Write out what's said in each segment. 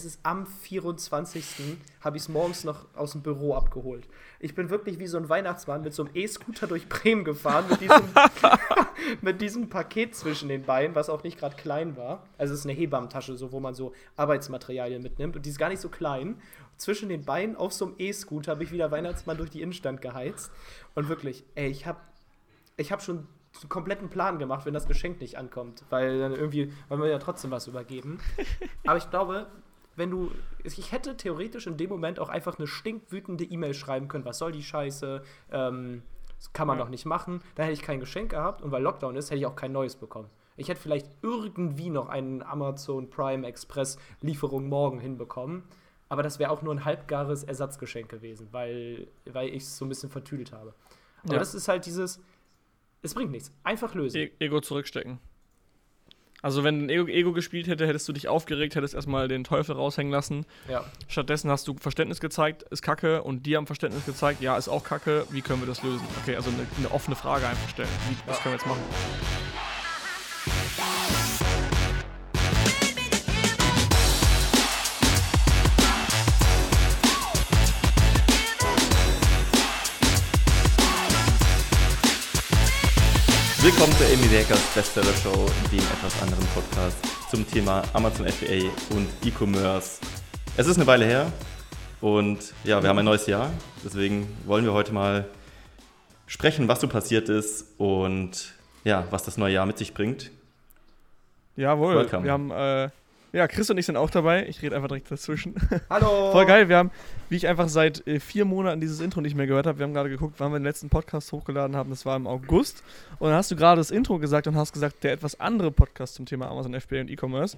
es ist am 24. habe ich es morgens noch aus dem Büro abgeholt. Ich bin wirklich wie so ein Weihnachtsmann mit so einem E-Scooter durch Bremen gefahren, mit diesem, mit diesem Paket zwischen den Beinen, was auch nicht gerade klein war. Also es ist eine Hebammentasche, so, wo man so Arbeitsmaterialien mitnimmt. Und die ist gar nicht so klein. Zwischen den Beinen auf so einem E-Scooter habe ich wieder Weihnachtsmann durch die Innenstadt geheizt. Und wirklich, ey, ich habe ich hab schon einen kompletten Plan gemacht, wenn das Geschenk nicht ankommt. Weil dann irgendwie wollen wir ja trotzdem was übergeben. Aber ich glaube, wenn du. Ich hätte theoretisch in dem Moment auch einfach eine stinkwütende E-Mail schreiben können, was soll die Scheiße? Ähm, das kann man ja. doch nicht machen. Da hätte ich kein Geschenk gehabt und weil Lockdown ist, hätte ich auch kein neues bekommen. Ich hätte vielleicht irgendwie noch einen Amazon Prime Express Lieferung morgen hinbekommen. Aber das wäre auch nur ein halbgares Ersatzgeschenk gewesen, weil, weil ich es so ein bisschen vertüdelt habe. Aber ja. das ist halt dieses, es bringt nichts. Einfach lösen. E Ego zurückstecken. Also wenn ein Ego, Ego, gespielt hätte, hättest du dich aufgeregt, hättest erstmal den Teufel raushängen lassen. Ja. Stattdessen hast du Verständnis gezeigt, ist Kacke und die haben Verständnis gezeigt, ja, ist auch Kacke, wie können wir das lösen? Okay, also eine, eine offene Frage einfach stellen. Wie. Was können wir jetzt machen? Willkommen zur Amy Deckers Bestseller Show, dem etwas anderen Podcast zum Thema Amazon FBA und E-Commerce. Es ist eine Weile her und ja, wir haben ein neues Jahr. Deswegen wollen wir heute mal sprechen, was so passiert ist und ja, was das neue Jahr mit sich bringt. Jawohl, Welcome. wir haben äh, ja, Chris und ich sind auch dabei. Ich rede einfach direkt dazwischen. Hallo! Voll geil. Wir haben, wie ich einfach seit äh, vier Monaten dieses Intro nicht mehr gehört habe, wir haben gerade geguckt, wann wir den letzten Podcast hochgeladen haben. Das war im August. Und dann hast du gerade das Intro gesagt und hast gesagt, der etwas andere Podcast zum Thema Amazon FBA und E-Commerce.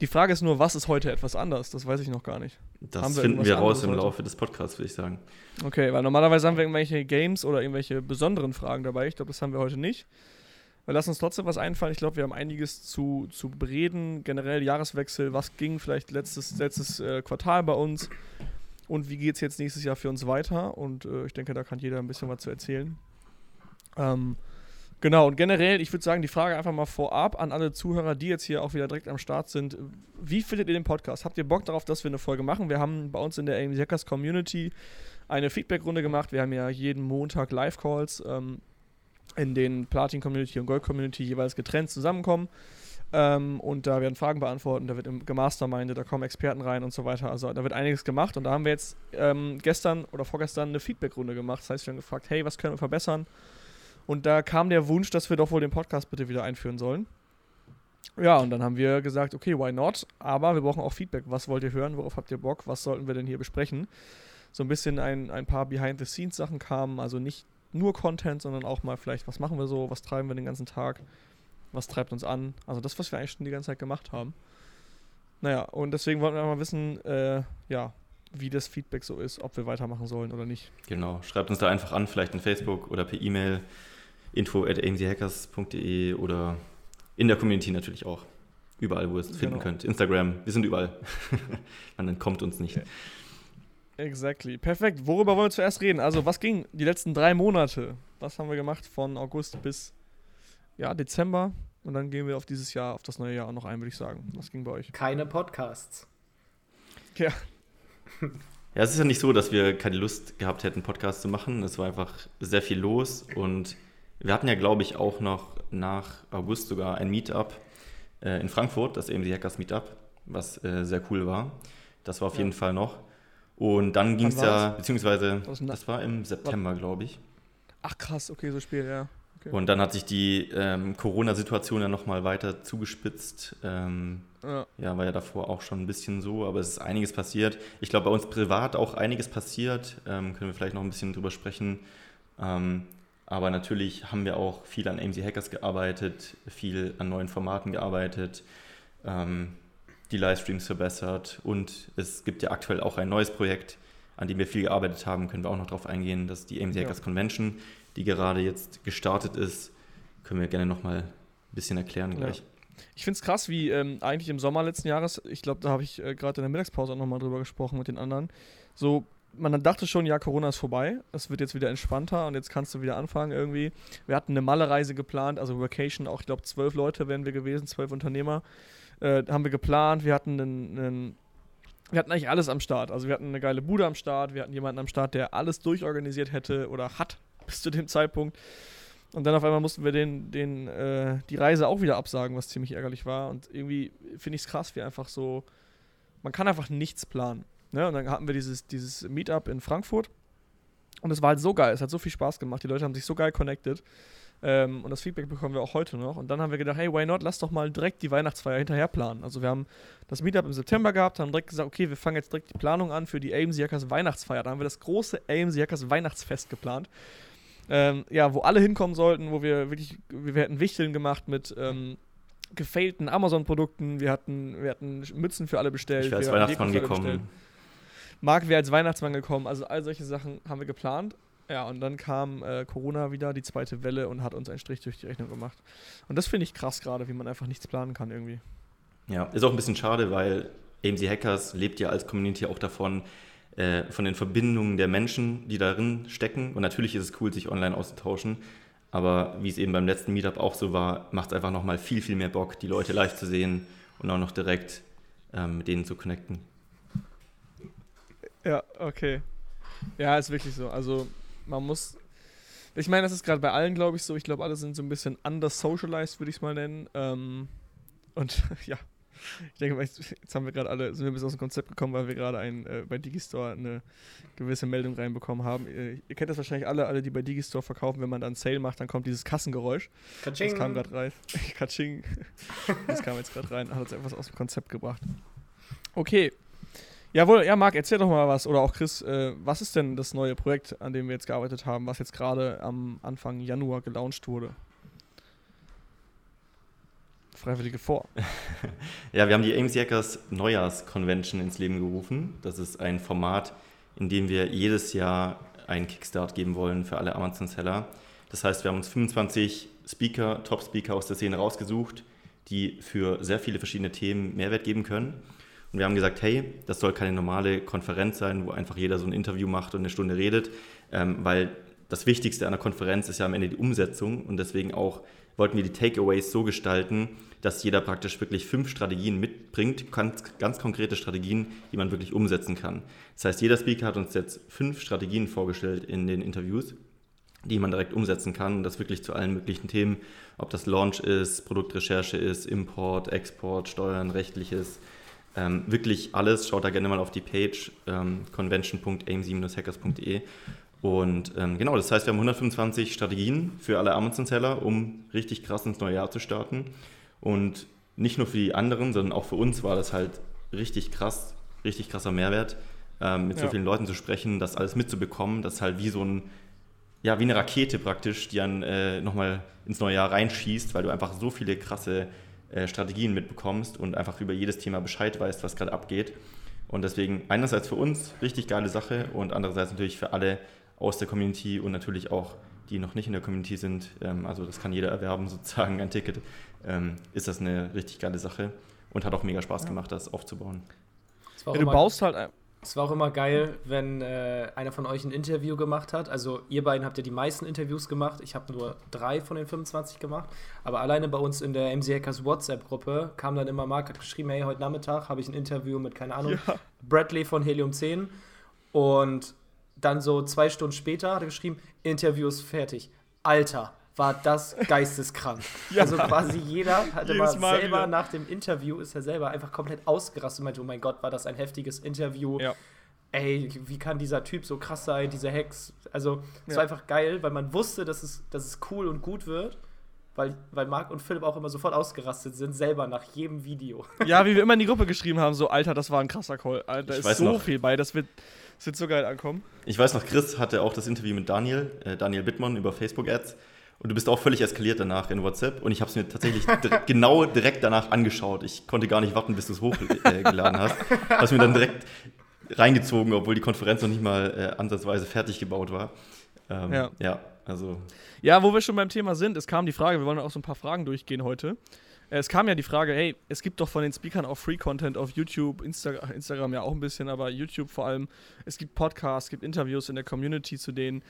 Die Frage ist nur, was ist heute etwas anders? Das weiß ich noch gar nicht. Das wir finden wir raus im heute? Laufe des Podcasts, würde ich sagen. Okay, weil normalerweise haben wir irgendwelche Games oder irgendwelche besonderen Fragen dabei. Ich glaube, das haben wir heute nicht. Lassen uns trotzdem was einfallen. Ich glaube, wir haben einiges zu, zu bereden. Generell Jahreswechsel, was ging vielleicht letztes, letztes äh, Quartal bei uns und wie geht es jetzt nächstes Jahr für uns weiter. Und äh, ich denke, da kann jeder ein bisschen was zu erzählen. Ähm, genau, und generell, ich würde sagen, die Frage einfach mal vorab an alle Zuhörer, die jetzt hier auch wieder direkt am Start sind. Wie findet ihr den Podcast? Habt ihr Bock darauf, dass wir eine Folge machen? Wir haben bei uns in der AMZ Hackers Community eine Feedback-Runde gemacht. Wir haben ja jeden Montag Live-Calls. Ähm, in den Platin-Community und Gold-Community jeweils getrennt zusammenkommen. Ähm, und da werden Fragen beantwortet, da wird gemastermindet, da kommen Experten rein und so weiter. Also da wird einiges gemacht und da haben wir jetzt ähm, gestern oder vorgestern eine Feedback-Runde gemacht. Das heißt, wir haben gefragt, hey, was können wir verbessern? Und da kam der Wunsch, dass wir doch wohl den Podcast bitte wieder einführen sollen. Ja, und dann haben wir gesagt, okay, why not? Aber wir brauchen auch Feedback. Was wollt ihr hören? Worauf habt ihr Bock? Was sollten wir denn hier besprechen? So ein bisschen ein, ein paar Behind-the-Scenes-Sachen kamen, also nicht nur Content, sondern auch mal vielleicht, was machen wir so, was treiben wir den ganzen Tag, was treibt uns an. Also das, was wir eigentlich schon die ganze Zeit gemacht haben. Naja, und deswegen wollten wir mal wissen, äh, ja, wie das Feedback so ist, ob wir weitermachen sollen oder nicht. Genau, schreibt uns da einfach an, vielleicht in Facebook oder per E-Mail info at amchackers.de oder in der Community natürlich auch. Überall, wo ihr es genau. finden könnt. Instagram, wir sind überall. Man entkommt uns nicht. Okay. Exactly. Perfekt. Worüber wollen wir zuerst reden? Also, was ging die letzten drei Monate? Was haben wir gemacht von August bis ja, Dezember? Und dann gehen wir auf dieses Jahr, auf das neue Jahr auch noch ein, würde ich sagen. Was ging bei euch? Keine Podcasts. Ja. Ja, es ist ja nicht so, dass wir keine Lust gehabt hätten, Podcasts zu machen. Es war einfach sehr viel los und wir hatten ja, glaube ich, auch noch nach August sogar ein Meetup äh, in Frankfurt, das AMC Hackers Meetup, was äh, sehr cool war. Das war auf ja. jeden Fall noch. Und dann ging es ja, beziehungsweise, das war im September, glaube ich. Ach krass, okay, so spät, ja. Okay. Und dann hat sich die ähm, Corona-Situation ja nochmal weiter zugespitzt. Ähm, ja. ja. war ja davor auch schon ein bisschen so, aber es ist einiges passiert. Ich glaube, bei uns privat auch einiges passiert. Ähm, können wir vielleicht noch ein bisschen drüber sprechen. Ähm, aber natürlich haben wir auch viel an AMC Hackers gearbeitet, viel an neuen Formaten gearbeitet. Die Livestreams verbessert und es gibt ja aktuell auch ein neues Projekt, an dem wir viel gearbeitet haben, können wir auch noch darauf eingehen, dass die AMC Hackers ja. Convention, die gerade jetzt gestartet ist, können wir gerne nochmal ein bisschen erklären gleich. Ja. Ich finde es krass, wie ähm, eigentlich im Sommer letzten Jahres, ich glaube, da habe ich äh, gerade in der Mittagspause auch nochmal drüber gesprochen mit den anderen, so man dachte schon, ja, Corona ist vorbei, es wird jetzt wieder entspannter und jetzt kannst du wieder anfangen irgendwie. Wir hatten eine Malle-Reise geplant, also Vacation, auch ich glaube zwölf Leute wären wir gewesen, zwölf Unternehmer äh, haben wir geplant. Wir hatten einen, einen wir hatten eigentlich alles am Start. Also wir hatten eine geile Bude am Start, wir hatten jemanden am Start, der alles durchorganisiert hätte oder hat bis zu dem Zeitpunkt. Und dann auf einmal mussten wir den, den, äh, die Reise auch wieder absagen, was ziemlich ärgerlich war. Und irgendwie finde ich es krass, wie einfach so, man kann einfach nichts planen. Ne? Und dann hatten wir dieses, dieses Meetup in Frankfurt. Und es war halt so geil, es hat so viel Spaß gemacht, die Leute haben sich so geil connected. Ähm, und das Feedback bekommen wir auch heute noch. Und dann haben wir gedacht, hey, why not? Lass doch mal direkt die Weihnachtsfeier hinterher planen. Also wir haben das Meetup im September gehabt, haben direkt gesagt, okay, wir fangen jetzt direkt die Planung an für die AMC Hackers Weihnachtsfeier. Da haben wir das große AMC Hackers Weihnachtsfest geplant. Ähm, ja, wo alle hinkommen sollten, wo wir wirklich, wir hätten Wichteln gemacht mit ähm, gefailten Amazon-Produkten, wir hatten, wir hatten Mützen für alle bestellt. Ich wäre als Weihnachtsmann gekommen. Marc wäre als Weihnachtsmann gekommen, also all solche Sachen haben wir geplant. Ja, und dann kam äh, Corona wieder, die zweite Welle, und hat uns einen Strich durch die Rechnung gemacht. Und das finde ich krass gerade, wie man einfach nichts planen kann irgendwie. Ja, ist auch ein bisschen schade, weil AMC Hackers lebt ja als Community auch davon, äh, von den Verbindungen der Menschen, die darin stecken. Und natürlich ist es cool, sich online auszutauschen. Aber wie es eben beim letzten Meetup auch so war, macht es einfach nochmal viel, viel mehr Bock, die Leute live zu sehen und auch noch direkt ähm, mit denen zu connecten. Ja, okay. Ja, ist wirklich so. Also man muss. Ich meine, das ist gerade bei allen, glaube ich, so. Ich glaube, alle sind so ein bisschen under-socialized, würde ich es mal nennen. Ähm, und ja, ich denke, jetzt haben wir gerade alle, sind wir bis aus dem Konzept gekommen, weil wir gerade äh, bei Digistore eine gewisse Meldung reinbekommen haben. Ihr, ihr, kennt das wahrscheinlich alle, alle, die bei Digistore verkaufen, wenn man dann Sale macht, dann kommt dieses Kassengeräusch. Katsching. Das kam gerade rein. Katsching. das kam jetzt gerade rein, hat uns etwas aus dem Konzept gebracht. Okay, Jawohl, ja, Marc, erzähl doch mal was. Oder auch Chris, äh, was ist denn das neue Projekt, an dem wir jetzt gearbeitet haben, was jetzt gerade am Anfang Januar gelauncht wurde? Freiwillige vor. ja, wir haben die AMC Hackers Neujahrs-Convention ins Leben gerufen. Das ist ein Format, in dem wir jedes Jahr einen Kickstart geben wollen für alle Amazon-Seller. Das heißt, wir haben uns 25 Speaker, Top-Speaker aus der Szene rausgesucht, die für sehr viele verschiedene Themen Mehrwert geben können. Und wir haben gesagt, hey, das soll keine normale Konferenz sein, wo einfach jeder so ein Interview macht und eine Stunde redet, ähm, weil das Wichtigste an der Konferenz ist ja am Ende die Umsetzung und deswegen auch wollten wir die Takeaways so gestalten, dass jeder praktisch wirklich fünf Strategien mitbringt, ganz, ganz konkrete Strategien, die man wirklich umsetzen kann. Das heißt, jeder Speaker hat uns jetzt fünf Strategien vorgestellt in den Interviews, die man direkt umsetzen kann und das wirklich zu allen möglichen Themen, ob das Launch ist, Produktrecherche ist, Import, Export, Steuern, rechtliches, ähm, wirklich alles. Schaut da gerne mal auf die Page ähm, convention.aim7-hackers.de. Und ähm, genau, das heißt, wir haben 125 Strategien für alle Amazon-Seller, um richtig krass ins neue Jahr zu starten. Und nicht nur für die anderen, sondern auch für uns war das halt richtig krass, richtig krasser Mehrwert, ähm, mit ja. so vielen Leuten zu sprechen, das alles mitzubekommen. Das ist halt wie so ein, ja, wie eine Rakete praktisch, die dann äh, nochmal ins neue Jahr reinschießt, weil du einfach so viele krasse äh, Strategien mitbekommst und einfach über jedes Thema Bescheid weißt, was gerade abgeht. Und deswegen einerseits für uns richtig geile Sache und andererseits natürlich für alle aus der Community und natürlich auch die noch nicht in der Community sind, ähm, also das kann jeder erwerben, sozusagen ein Ticket, ähm, ist das eine richtig geile Sache und hat auch mega Spaß gemacht, das aufzubauen. Ja, du baust halt es war auch immer geil, wenn äh, einer von euch ein Interview gemacht hat. Also ihr beiden habt ja die meisten Interviews gemacht. Ich habe nur drei von den 25 gemacht. Aber alleine bei uns in der MC Hackers WhatsApp-Gruppe kam dann immer Marc hat geschrieben, hey, heute Nachmittag habe ich ein Interview mit, keine Ahnung, ja. Bradley von Helium 10. Und dann so zwei Stunden später hat er geschrieben, Interview ist fertig. Alter, war das geisteskrank. ja. Also quasi jeder hat immer selber wieder. nach dem Interview ist er selber einfach komplett ausgerastet und meinte, oh mein Gott, war das ein heftiges Interview. Ja. Ey, wie kann dieser Typ so krass sein, diese Hex? Also, es ja. war einfach geil, weil man wusste, dass es, dass es cool und gut wird. Weil, weil Marc und Philipp auch immer sofort ausgerastet sind, selber nach jedem Video. Ja, wie wir immer in die Gruppe geschrieben haben, so, Alter, das war ein krasser Call. Alter, da ist so noch. viel bei, das wird, das wird so geil ankommen. Ich weiß noch, Chris hatte auch das Interview mit Daniel, äh, Daniel Bittmann über Facebook-Ads. Und du bist auch völlig eskaliert danach in WhatsApp. Und ich habe es mir tatsächlich genau direkt danach angeschaut. Ich konnte gar nicht warten, bis du es hochgeladen äh, hast. Hast mir dann direkt reingezogen, obwohl die Konferenz noch nicht mal äh, ansatzweise fertig gebaut war. Ähm, ja. ja, also. Ja, wo wir schon beim Thema sind, es kam die Frage, wir wollen auch so ein paar Fragen durchgehen heute. Äh, es kam ja die Frage, hey, es gibt doch von den Speakern auch Free-Content auf YouTube, Insta Instagram ja auch ein bisschen, aber YouTube vor allem. Es gibt Podcasts, es gibt Interviews in der Community zu denen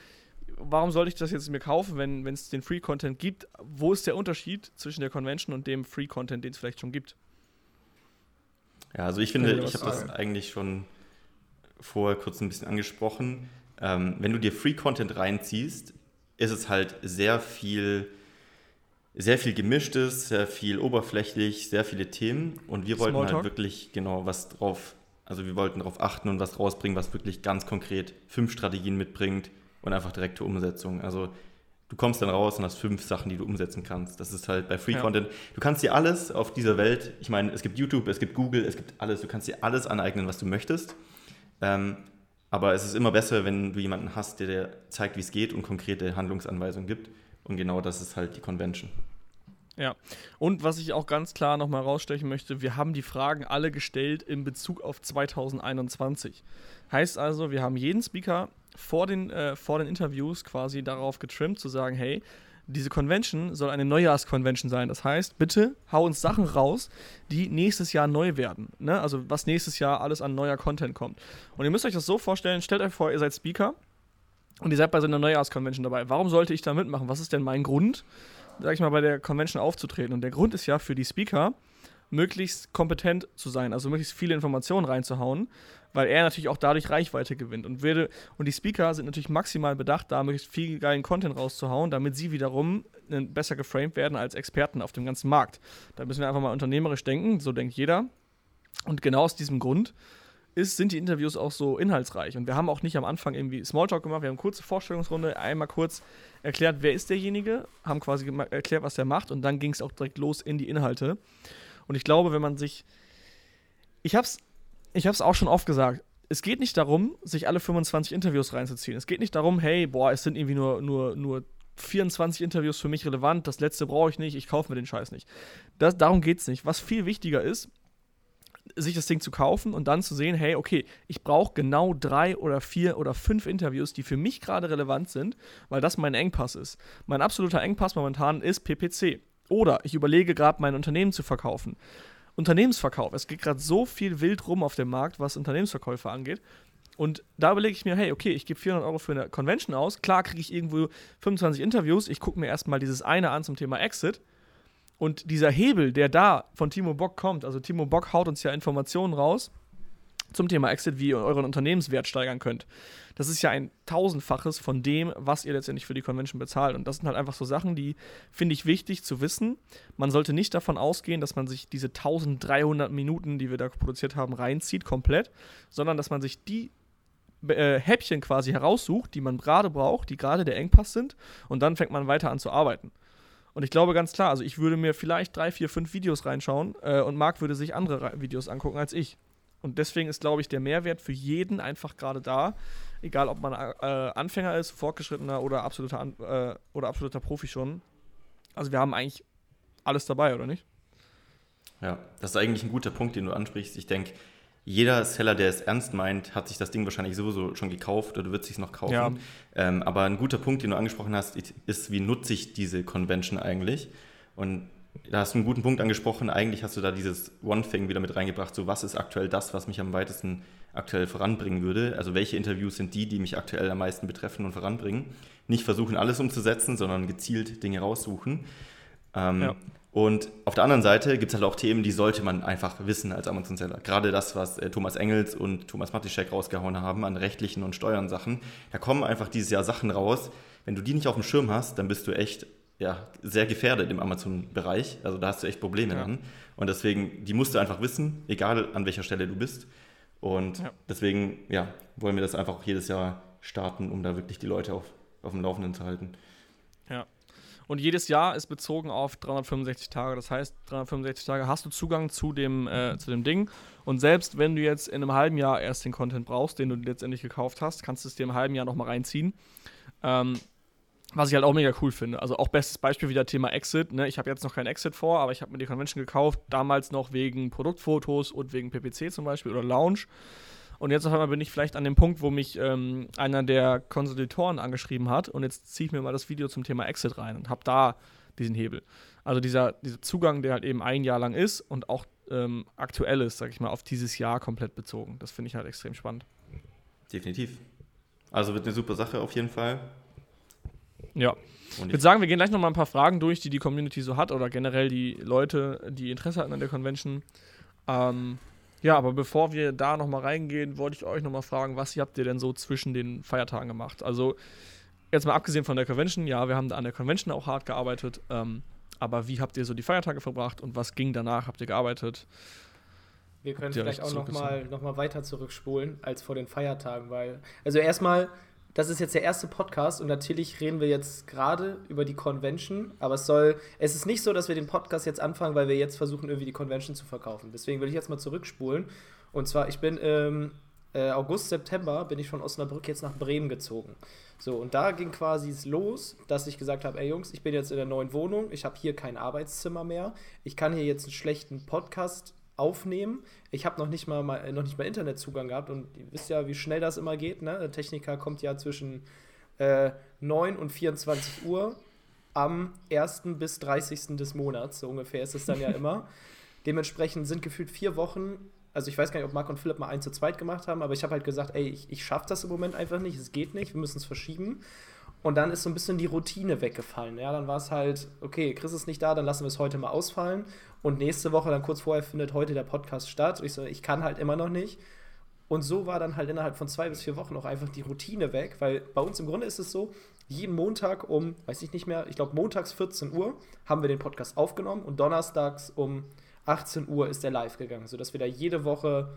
warum sollte ich das jetzt mir kaufen, wenn es den Free-Content gibt? Wo ist der Unterschied zwischen der Convention und dem Free-Content, den es vielleicht schon gibt? Ja, also ich finde, ich habe das eigentlich schon vorher kurz ein bisschen angesprochen. Ähm, wenn du dir Free Content reinziehst, ist es halt sehr viel, sehr viel gemischtes, sehr viel oberflächlich, sehr viele Themen. Und wir wollten halt wirklich genau was drauf, also wir wollten darauf achten und was rausbringen, was wirklich ganz konkret fünf Strategien mitbringt und einfach direkte Umsetzung. Also du kommst dann raus und hast fünf Sachen, die du umsetzen kannst. Das ist halt bei Free Content. Ja. Du kannst dir alles auf dieser Welt, ich meine, es gibt YouTube, es gibt Google, es gibt alles, du kannst dir alles aneignen, was du möchtest. Ähm, aber es ist immer besser, wenn du jemanden hast, der dir zeigt, wie es geht und konkrete Handlungsanweisungen gibt. Und genau das ist halt die Convention. Ja, und was ich auch ganz klar nochmal rausstechen möchte, wir haben die Fragen alle gestellt in Bezug auf 2021. Heißt also, wir haben jeden Speaker vor den, äh, vor den Interviews quasi darauf getrimmt, zu sagen, hey, diese Convention soll eine Neujahrsconvention sein. Das heißt, bitte hau uns Sachen raus, die nächstes Jahr neu werden. Ne? Also was nächstes Jahr alles an neuer Content kommt. Und ihr müsst euch das so vorstellen, stellt euch vor, ihr seid Speaker und ihr seid bei so einer Neujahrsconvention dabei. Warum sollte ich da mitmachen? Was ist denn mein Grund, sag ich mal, bei der Convention aufzutreten? Und der Grund ist ja für die Speaker, möglichst kompetent zu sein, also möglichst viele Informationen reinzuhauen, weil er natürlich auch dadurch Reichweite gewinnt. Und, werde, und die Speaker sind natürlich maximal bedacht, da möglichst viel geilen Content rauszuhauen, damit sie wiederum besser geframed werden als Experten auf dem ganzen Markt. Da müssen wir einfach mal unternehmerisch denken, so denkt jeder. Und genau aus diesem Grund ist, sind die Interviews auch so inhaltsreich. Und wir haben auch nicht am Anfang irgendwie Smalltalk gemacht, wir haben eine kurze Vorstellungsrunde, einmal kurz erklärt, wer ist derjenige, haben quasi erklärt, was der macht und dann ging es auch direkt los in die Inhalte. Und ich glaube, wenn man sich. Ich hab's, ich hab's auch schon oft gesagt. Es geht nicht darum, sich alle 25 Interviews reinzuziehen. Es geht nicht darum, hey, boah, es sind irgendwie nur, nur, nur 24 Interviews für mich relevant, das letzte brauche ich nicht, ich kaufe mir den Scheiß nicht. Das, darum geht's nicht. Was viel wichtiger ist, sich das Ding zu kaufen und dann zu sehen, hey, okay, ich brauche genau drei oder vier oder fünf Interviews, die für mich gerade relevant sind, weil das mein Engpass ist. Mein absoluter Engpass momentan ist PPC. Oder ich überlege gerade, mein Unternehmen zu verkaufen. Unternehmensverkauf. Es geht gerade so viel wild rum auf dem Markt, was Unternehmensverkäufe angeht. Und da überlege ich mir, hey, okay, ich gebe 400 Euro für eine Convention aus. Klar kriege ich irgendwo 25 Interviews. Ich gucke mir erstmal dieses eine an zum Thema Exit. Und dieser Hebel, der da von Timo Bock kommt, also Timo Bock haut uns ja Informationen raus zum Thema Exit, wie ihr euren Unternehmenswert steigern könnt. Das ist ja ein tausendfaches von dem, was ihr letztendlich für die Convention bezahlt. Und das sind halt einfach so Sachen, die finde ich wichtig zu wissen. Man sollte nicht davon ausgehen, dass man sich diese 1300 Minuten, die wir da produziert haben, reinzieht, komplett, sondern dass man sich die äh, Häppchen quasi heraussucht, die man gerade braucht, die gerade der Engpass sind, und dann fängt man weiter an zu arbeiten. Und ich glaube ganz klar, also ich würde mir vielleicht drei, vier, fünf Videos reinschauen äh, und Marc würde sich andere Videos angucken als ich. Und deswegen ist, glaube ich, der Mehrwert für jeden einfach gerade da. Egal, ob man äh, Anfänger ist, Fortgeschrittener oder absoluter, äh, oder absoluter Profi schon. Also wir haben eigentlich alles dabei, oder nicht? Ja, das ist eigentlich ein guter Punkt, den du ansprichst. Ich denke, jeder Seller, der es ernst meint, hat sich das Ding wahrscheinlich sowieso schon gekauft oder wird es sich noch kaufen. Ja. Ähm, aber ein guter Punkt, den du angesprochen hast, ist, wie nutze ich diese Convention eigentlich? Und da hast du einen guten Punkt angesprochen. Eigentlich hast du da dieses One-Thing wieder mit reingebracht. So, was ist aktuell das, was mich am weitesten aktuell voranbringen würde? Also, welche Interviews sind die, die mich aktuell am meisten betreffen und voranbringen? Nicht versuchen, alles umzusetzen, sondern gezielt Dinge raussuchen. Ähm, ja. Und auf der anderen Seite gibt es halt auch Themen, die sollte man einfach wissen als Amazon-Seller. Gerade das, was äh, Thomas Engels und Thomas Matischek rausgehauen haben an rechtlichen und Steuern Sachen. Da kommen einfach dieses Jahr Sachen raus. Wenn du die nicht auf dem Schirm hast, dann bist du echt ja, sehr gefährdet im Amazon-Bereich. Also da hast du echt Probleme ja. dann. Und deswegen, die musst du einfach wissen, egal an welcher Stelle du bist. Und ja. deswegen, ja, wollen wir das einfach auch jedes Jahr starten, um da wirklich die Leute auf, auf dem Laufenden zu halten. Ja. Und jedes Jahr ist bezogen auf 365 Tage. Das heißt, 365 Tage hast du Zugang zu dem, äh, zu dem Ding. Und selbst wenn du jetzt in einem halben Jahr erst den Content brauchst, den du letztendlich gekauft hast, kannst du es dir im halben Jahr nochmal reinziehen. Ähm, was ich halt auch mega cool finde. Also auch bestes Beispiel wieder Thema Exit. Ne? Ich habe jetzt noch kein Exit vor, aber ich habe mir die Convention gekauft, damals noch wegen Produktfotos und wegen PPC zum Beispiel oder Lounge. Und jetzt auf einmal bin ich vielleicht an dem Punkt, wo mich ähm, einer der Konsolidatoren angeschrieben hat und jetzt ziehe ich mir mal das Video zum Thema Exit rein und habe da diesen Hebel. Also dieser, dieser Zugang, der halt eben ein Jahr lang ist und auch ähm, aktuell ist, sag ich mal, auf dieses Jahr komplett bezogen. Das finde ich halt extrem spannend. Definitiv. Also wird eine super Sache auf jeden Fall. Ja. ich würde sagen, wir gehen gleich nochmal ein paar Fragen durch, die die Community so hat oder generell die Leute, die Interesse hatten an der Convention. Ähm, Ja, aber bevor wir da nochmal reingehen, wollte ich euch nochmal fragen, was habt ihr denn so zwischen den Feiertagen gemacht? Also, jetzt mal abgesehen von der Convention, ja, wir haben an der Convention auch hart gearbeitet, ähm, aber wie habt ihr so die Feiertage verbracht und was ging danach? Habt ihr gearbeitet? Wir können vielleicht auch nochmal noch mal weiter zurückspulen als vor den Feiertagen, weil, also erstmal, das ist jetzt der erste Podcast und natürlich reden wir jetzt gerade über die Convention, aber es soll, es ist nicht so, dass wir den Podcast jetzt anfangen, weil wir jetzt versuchen, irgendwie die Convention zu verkaufen. Deswegen will ich jetzt mal zurückspulen. Und zwar, ich bin im äh, August, September, bin ich von Osnabrück jetzt nach Bremen gezogen. So, und da ging quasi es los, dass ich gesagt habe, ey Jungs, ich bin jetzt in der neuen Wohnung, ich habe hier kein Arbeitszimmer mehr, ich kann hier jetzt einen schlechten Podcast aufnehmen. Ich habe noch nicht mal, mal noch nicht mal Internetzugang gehabt und ihr wisst ja, wie schnell das immer geht. Ne? Der Techniker kommt ja zwischen äh, 9 und 24 Uhr am 1. bis 30. des Monats, so ungefähr ist es dann ja immer. Dementsprechend sind gefühlt vier Wochen, also ich weiß gar nicht, ob Marc und Philipp mal eins zu zweit gemacht haben, aber ich habe halt gesagt, ey, ich, ich schaffe das im Moment einfach nicht, es geht nicht, wir müssen es verschieben. Und dann ist so ein bisschen die Routine weggefallen. Ja, dann war es halt, okay, Chris ist nicht da, dann lassen wir es heute mal ausfallen. Und nächste Woche, dann kurz vorher, findet heute der Podcast statt. Und ich so, ich kann halt immer noch nicht. Und so war dann halt innerhalb von zwei bis vier Wochen auch einfach die Routine weg, weil bei uns im Grunde ist es so, jeden Montag um, weiß ich nicht mehr, ich glaube montags 14 Uhr haben wir den Podcast aufgenommen und donnerstags um 18 Uhr ist der live gegangen, sodass wir da jede Woche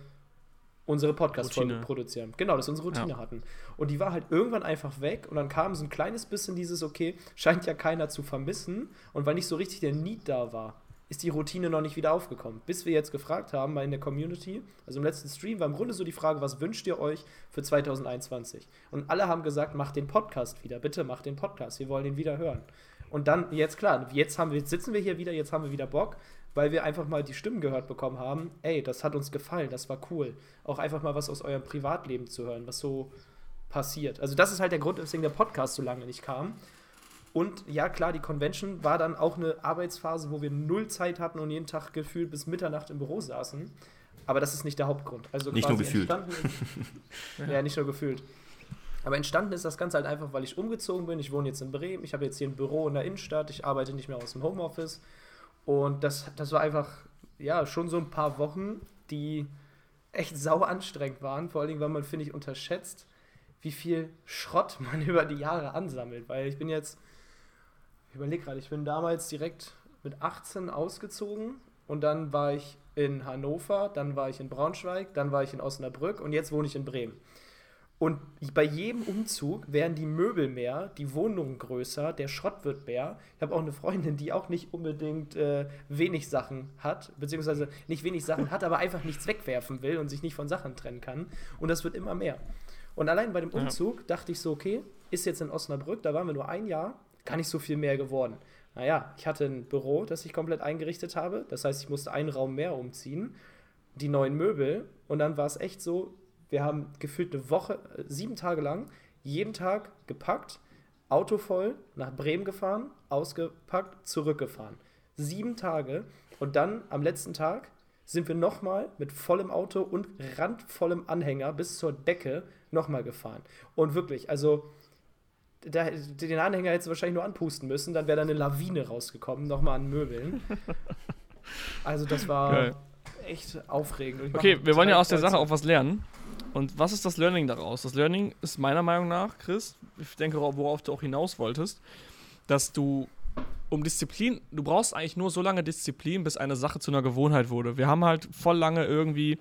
unsere Podcast-Folge produzieren. Genau, dass wir unsere Routine ja. hatten. Und die war halt irgendwann einfach weg und dann kam so ein kleines bisschen dieses, okay, scheint ja keiner zu vermissen. Und weil nicht so richtig der Need da war, ist die Routine noch nicht wieder aufgekommen. Bis wir jetzt gefragt haben mal in der Community, also im letzten Stream war im Grunde so die Frage, was wünscht ihr euch für 2021? Und alle haben gesagt, macht den Podcast wieder, bitte macht den Podcast, wir wollen ihn wieder hören. Und dann, jetzt klar, jetzt, haben wir, jetzt sitzen wir hier wieder, jetzt haben wir wieder Bock, weil wir einfach mal die Stimmen gehört bekommen haben, ey, das hat uns gefallen, das war cool. Auch einfach mal was aus eurem Privatleben zu hören, was so passiert. Also das ist halt der Grund, weswegen der Podcast so lange nicht kam. Und ja, klar, die Convention war dann auch eine Arbeitsphase, wo wir null Zeit hatten und jeden Tag gefühlt bis Mitternacht im Büro saßen. Aber das ist nicht der Hauptgrund. Also nicht nur gefühlt. ja, nicht nur gefühlt. Aber entstanden ist das Ganze halt einfach, weil ich umgezogen bin. Ich wohne jetzt in Bremen. Ich habe jetzt hier ein Büro in der Innenstadt. Ich arbeite nicht mehr aus dem Homeoffice. Und das, das war einfach, ja, schon so ein paar Wochen, die echt sau anstrengend waren. Vor allen Dingen, weil man, finde ich, unterschätzt, wie viel Schrott man über die Jahre ansammelt. Weil ich bin jetzt, ich überlege gerade, ich bin damals direkt mit 18 ausgezogen und dann war ich in Hannover, dann war ich in Braunschweig, dann war ich in Osnabrück und jetzt wohne ich in Bremen. Und bei jedem Umzug werden die Möbel mehr, die Wohnungen größer, der Schrott wird mehr. Ich habe auch eine Freundin, die auch nicht unbedingt äh, wenig Sachen hat, beziehungsweise nicht wenig Sachen hat, aber einfach nichts wegwerfen will und sich nicht von Sachen trennen kann. Und das wird immer mehr. Und allein bei dem Umzug ja. dachte ich so, okay, ist jetzt in Osnabrück, da waren wir nur ein Jahr, gar nicht so viel mehr geworden. Naja, ich hatte ein Büro, das ich komplett eingerichtet habe. Das heißt, ich musste einen Raum mehr umziehen, die neuen Möbel. Und dann war es echt so, wir haben gefühlt eine Woche, äh, sieben Tage lang, jeden Tag gepackt, Auto voll, nach Bremen gefahren, ausgepackt, zurückgefahren. Sieben Tage. Und dann am letzten Tag sind wir nochmal mit vollem Auto und randvollem Anhänger bis zur Decke nochmal gefahren. Und wirklich, also der, den Anhänger hättest du wahrscheinlich nur anpusten müssen, dann wäre da eine Lawine rausgekommen, nochmal an Möbeln. Also das war Geil. echt aufregend. Okay, wir wollen ja aus der Sache auch was lernen. Und was ist das Learning daraus? Das Learning ist meiner Meinung nach, Chris, ich denke, worauf du auch hinaus wolltest, dass du um Disziplin, du brauchst eigentlich nur so lange Disziplin, bis eine Sache zu einer Gewohnheit wurde. Wir haben halt voll lange irgendwie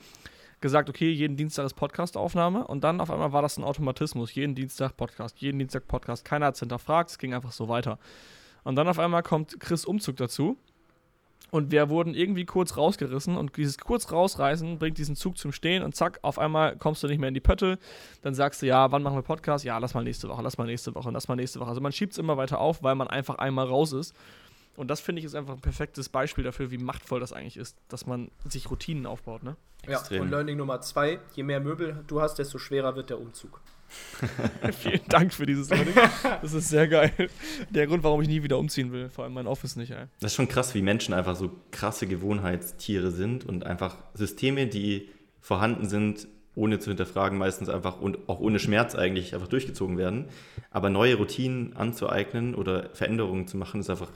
gesagt, okay, jeden Dienstag ist Podcast-Aufnahme und dann auf einmal war das ein Automatismus. Jeden Dienstag Podcast, jeden Dienstag Podcast. Keiner hat es hinterfragt, es ging einfach so weiter. Und dann auf einmal kommt Chris Umzug dazu und wir wurden irgendwie kurz rausgerissen und dieses kurz rausreißen bringt diesen Zug zum Stehen und zack, auf einmal kommst du nicht mehr in die Pötte. Dann sagst du, ja, wann machen wir Podcast? Ja, lass mal nächste Woche, lass mal nächste Woche, lass mal nächste Woche. Also man schiebt es immer weiter auf, weil man einfach einmal raus ist. Und das finde ich ist einfach ein perfektes Beispiel dafür, wie machtvoll das eigentlich ist, dass man sich Routinen aufbaut, ne? Ja, Extrem. und Learning Nummer zwei, je mehr Möbel du hast, desto schwerer wird der Umzug. Vielen Dank für dieses Learning. Das ist sehr geil. Der Grund, warum ich nie wieder umziehen will, vor allem mein Office nicht. Ey. Das ist schon krass, wie Menschen einfach so krasse Gewohnheitstiere sind und einfach Systeme, die vorhanden sind, ohne zu hinterfragen, meistens einfach und auch ohne Schmerz eigentlich einfach durchgezogen werden. Aber neue Routinen anzueignen oder Veränderungen zu machen, ist einfach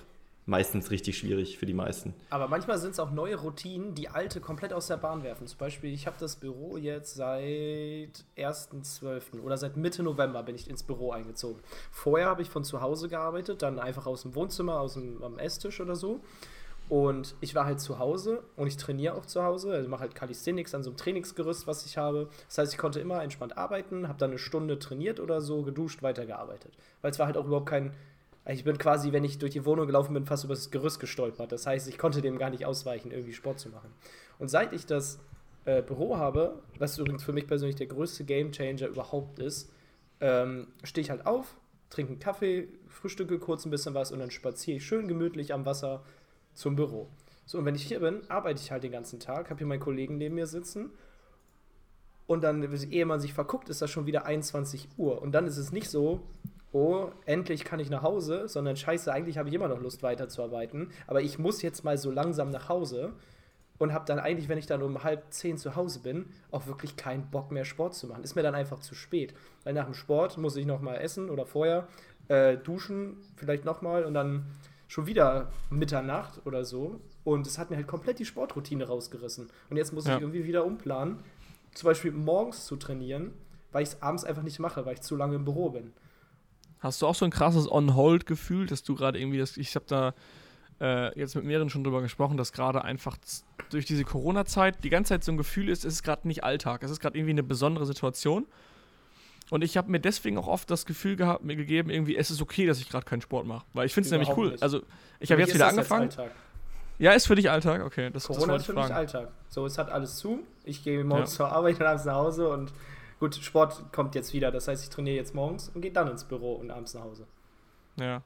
meistens richtig schwierig für die meisten. Aber manchmal sind es auch neue Routinen, die alte komplett aus der Bahn werfen. Zum Beispiel, ich habe das Büro jetzt seit 1.12. oder seit Mitte November bin ich ins Büro eingezogen. Vorher habe ich von zu Hause gearbeitet, dann einfach aus dem Wohnzimmer, aus dem am Esstisch oder so. Und ich war halt zu Hause und ich trainiere auch zu Hause. Also mache halt Calisthenics an so einem Trainingsgerüst, was ich habe. Das heißt, ich konnte immer entspannt arbeiten, habe dann eine Stunde trainiert oder so, geduscht, weitergearbeitet. Weil es war halt auch überhaupt kein. Ich bin quasi, wenn ich durch die Wohnung gelaufen bin, fast über das Gerüst gestolpert. Das heißt, ich konnte dem gar nicht ausweichen, irgendwie Sport zu machen. Und seit ich das äh, Büro habe, was übrigens für mich persönlich der größte Gamechanger überhaupt ist, ähm, stehe ich halt auf, trinke einen Kaffee, frühstücke kurz ein bisschen was und dann spaziere ich schön gemütlich am Wasser zum Büro. So, und wenn ich hier bin, arbeite ich halt den ganzen Tag, habe hier meinen Kollegen neben mir sitzen und dann, ehe man sich verguckt, ist das schon wieder 21 Uhr. Und dann ist es nicht so, oh, endlich kann ich nach Hause, sondern scheiße, eigentlich habe ich immer noch Lust weiterzuarbeiten, aber ich muss jetzt mal so langsam nach Hause und habe dann eigentlich, wenn ich dann um halb zehn zu Hause bin, auch wirklich keinen Bock mehr Sport zu machen. Ist mir dann einfach zu spät, weil nach dem Sport muss ich noch mal essen oder vorher äh, duschen, vielleicht noch mal und dann schon wieder Mitternacht oder so. Und es hat mir halt komplett die Sportroutine rausgerissen. Und jetzt muss ja. ich irgendwie wieder umplanen, zum Beispiel morgens zu trainieren, weil ich es abends einfach nicht mache, weil ich zu lange im Büro bin. Hast du auch so ein krasses On-Hold-Gefühl, dass du gerade irgendwie, das, ich habe da äh, jetzt mit mehreren schon drüber gesprochen, dass gerade einfach durch diese Corona-Zeit die ganze Zeit so ein Gefühl ist, es ist gerade nicht Alltag, es ist gerade irgendwie eine besondere Situation. Und ich habe mir deswegen auch oft das Gefühl gehabt, mir gegeben, irgendwie, es ist okay, dass ich gerade keinen Sport mache. Weil ich finde es nämlich cool. Nicht. Also, ich habe jetzt wieder angefangen. Jetzt ja, ist für dich Alltag, okay. Das, Corona das ist für mich Alltag. So, es hat alles zu. Ich gehe morgens ja. zur Arbeit und abends nach Hause und gut, Sport kommt jetzt wieder. Das heißt, ich trainiere jetzt morgens und gehe dann ins Büro und abends nach Hause. Ja.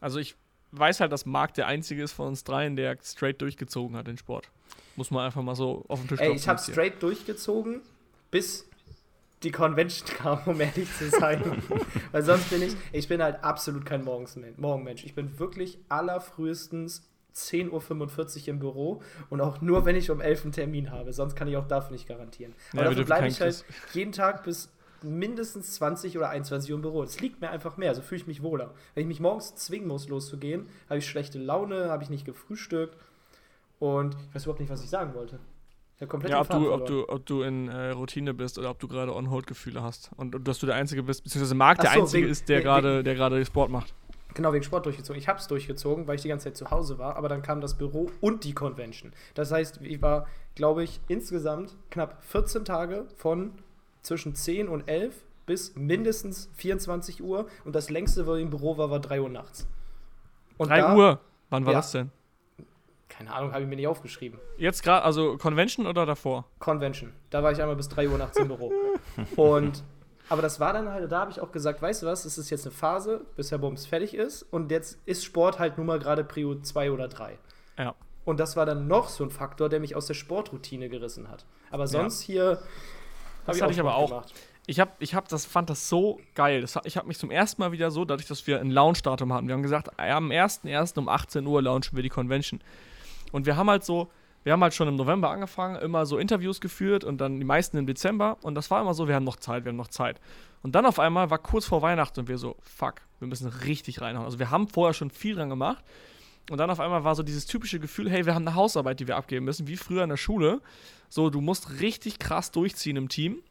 Also ich weiß halt, dass Marc der einzige ist von uns dreien, der straight durchgezogen hat den Sport. Muss man einfach mal so auf den Tisch Ey, ich habe straight durchgezogen, bis die Convention kam, um ehrlich zu sein. Weil sonst bin ich, ich bin halt absolut kein Morgenmensch. Ich bin wirklich allerfrühestens 10.45 Uhr im Büro und auch nur, wenn ich um 11 einen Termin habe. Sonst kann ich auch dafür nicht garantieren. Aber ja, dafür bleibe ich halt jeden Tag bis mindestens 20 oder 21 Uhr im Büro. Das liegt mir einfach mehr, so fühle ich mich wohler. Wenn ich mich morgens zwingen muss, loszugehen, habe ich schlechte Laune, habe ich nicht gefrühstückt und ich weiß überhaupt nicht, was ich sagen wollte. Ja, komplett ja ob, du, ob, du, ob du in äh, Routine bist oder ob du gerade On-Hold-Gefühle hast. Und, und, dass du der Einzige bist, beziehungsweise Marc der so, Einzige wegen, ist, der gerade Sport macht. Genau, wegen Sport durchgezogen. Ich habe es durchgezogen, weil ich die ganze Zeit zu Hause war, aber dann kam das Büro und die Convention. Das heißt, ich war, glaube ich, insgesamt knapp 14 Tage von zwischen 10 und 11 bis mindestens 24 Uhr und das längste, wo ich im Büro war, war 3 Uhr nachts. Und 3 da, Uhr? Wann war ja, das denn? Keine Ahnung, habe ich mir nicht aufgeschrieben. Jetzt gerade, also Convention oder davor? Convention. Da war ich einmal bis 3 Uhr nachts im Büro. Und, aber das war dann halt, da habe ich auch gesagt, weißt du was, es ist jetzt eine Phase, bis der Bums fertig ist. Und jetzt ist Sport halt nun mal gerade Prio 2 oder 3. Ja. Und das war dann noch so ein Faktor, der mich aus der Sportroutine gerissen hat. Aber sonst ja. hier. Das hatte ich aber auch. Gemacht. Ich hab, ich hab das, fand das so geil. Das, ich habe mich zum ersten Mal wieder so, dadurch, dass wir ein Launch-Datum hatten. Wir haben gesagt, am 1.1. um 18 Uhr launchen wir die Convention. Und wir haben halt so, wir haben halt schon im November angefangen, immer so Interviews geführt und dann die meisten im Dezember. Und das war immer so, wir haben noch Zeit, wir haben noch Zeit. Und dann auf einmal war kurz vor Weihnachten und wir so, fuck, wir müssen richtig reinhauen. Also wir haben vorher schon viel dran gemacht. Und dann auf einmal war so dieses typische Gefühl, hey, wir haben eine Hausarbeit, die wir abgeben müssen, wie früher in der Schule. So, du musst richtig krass durchziehen im Team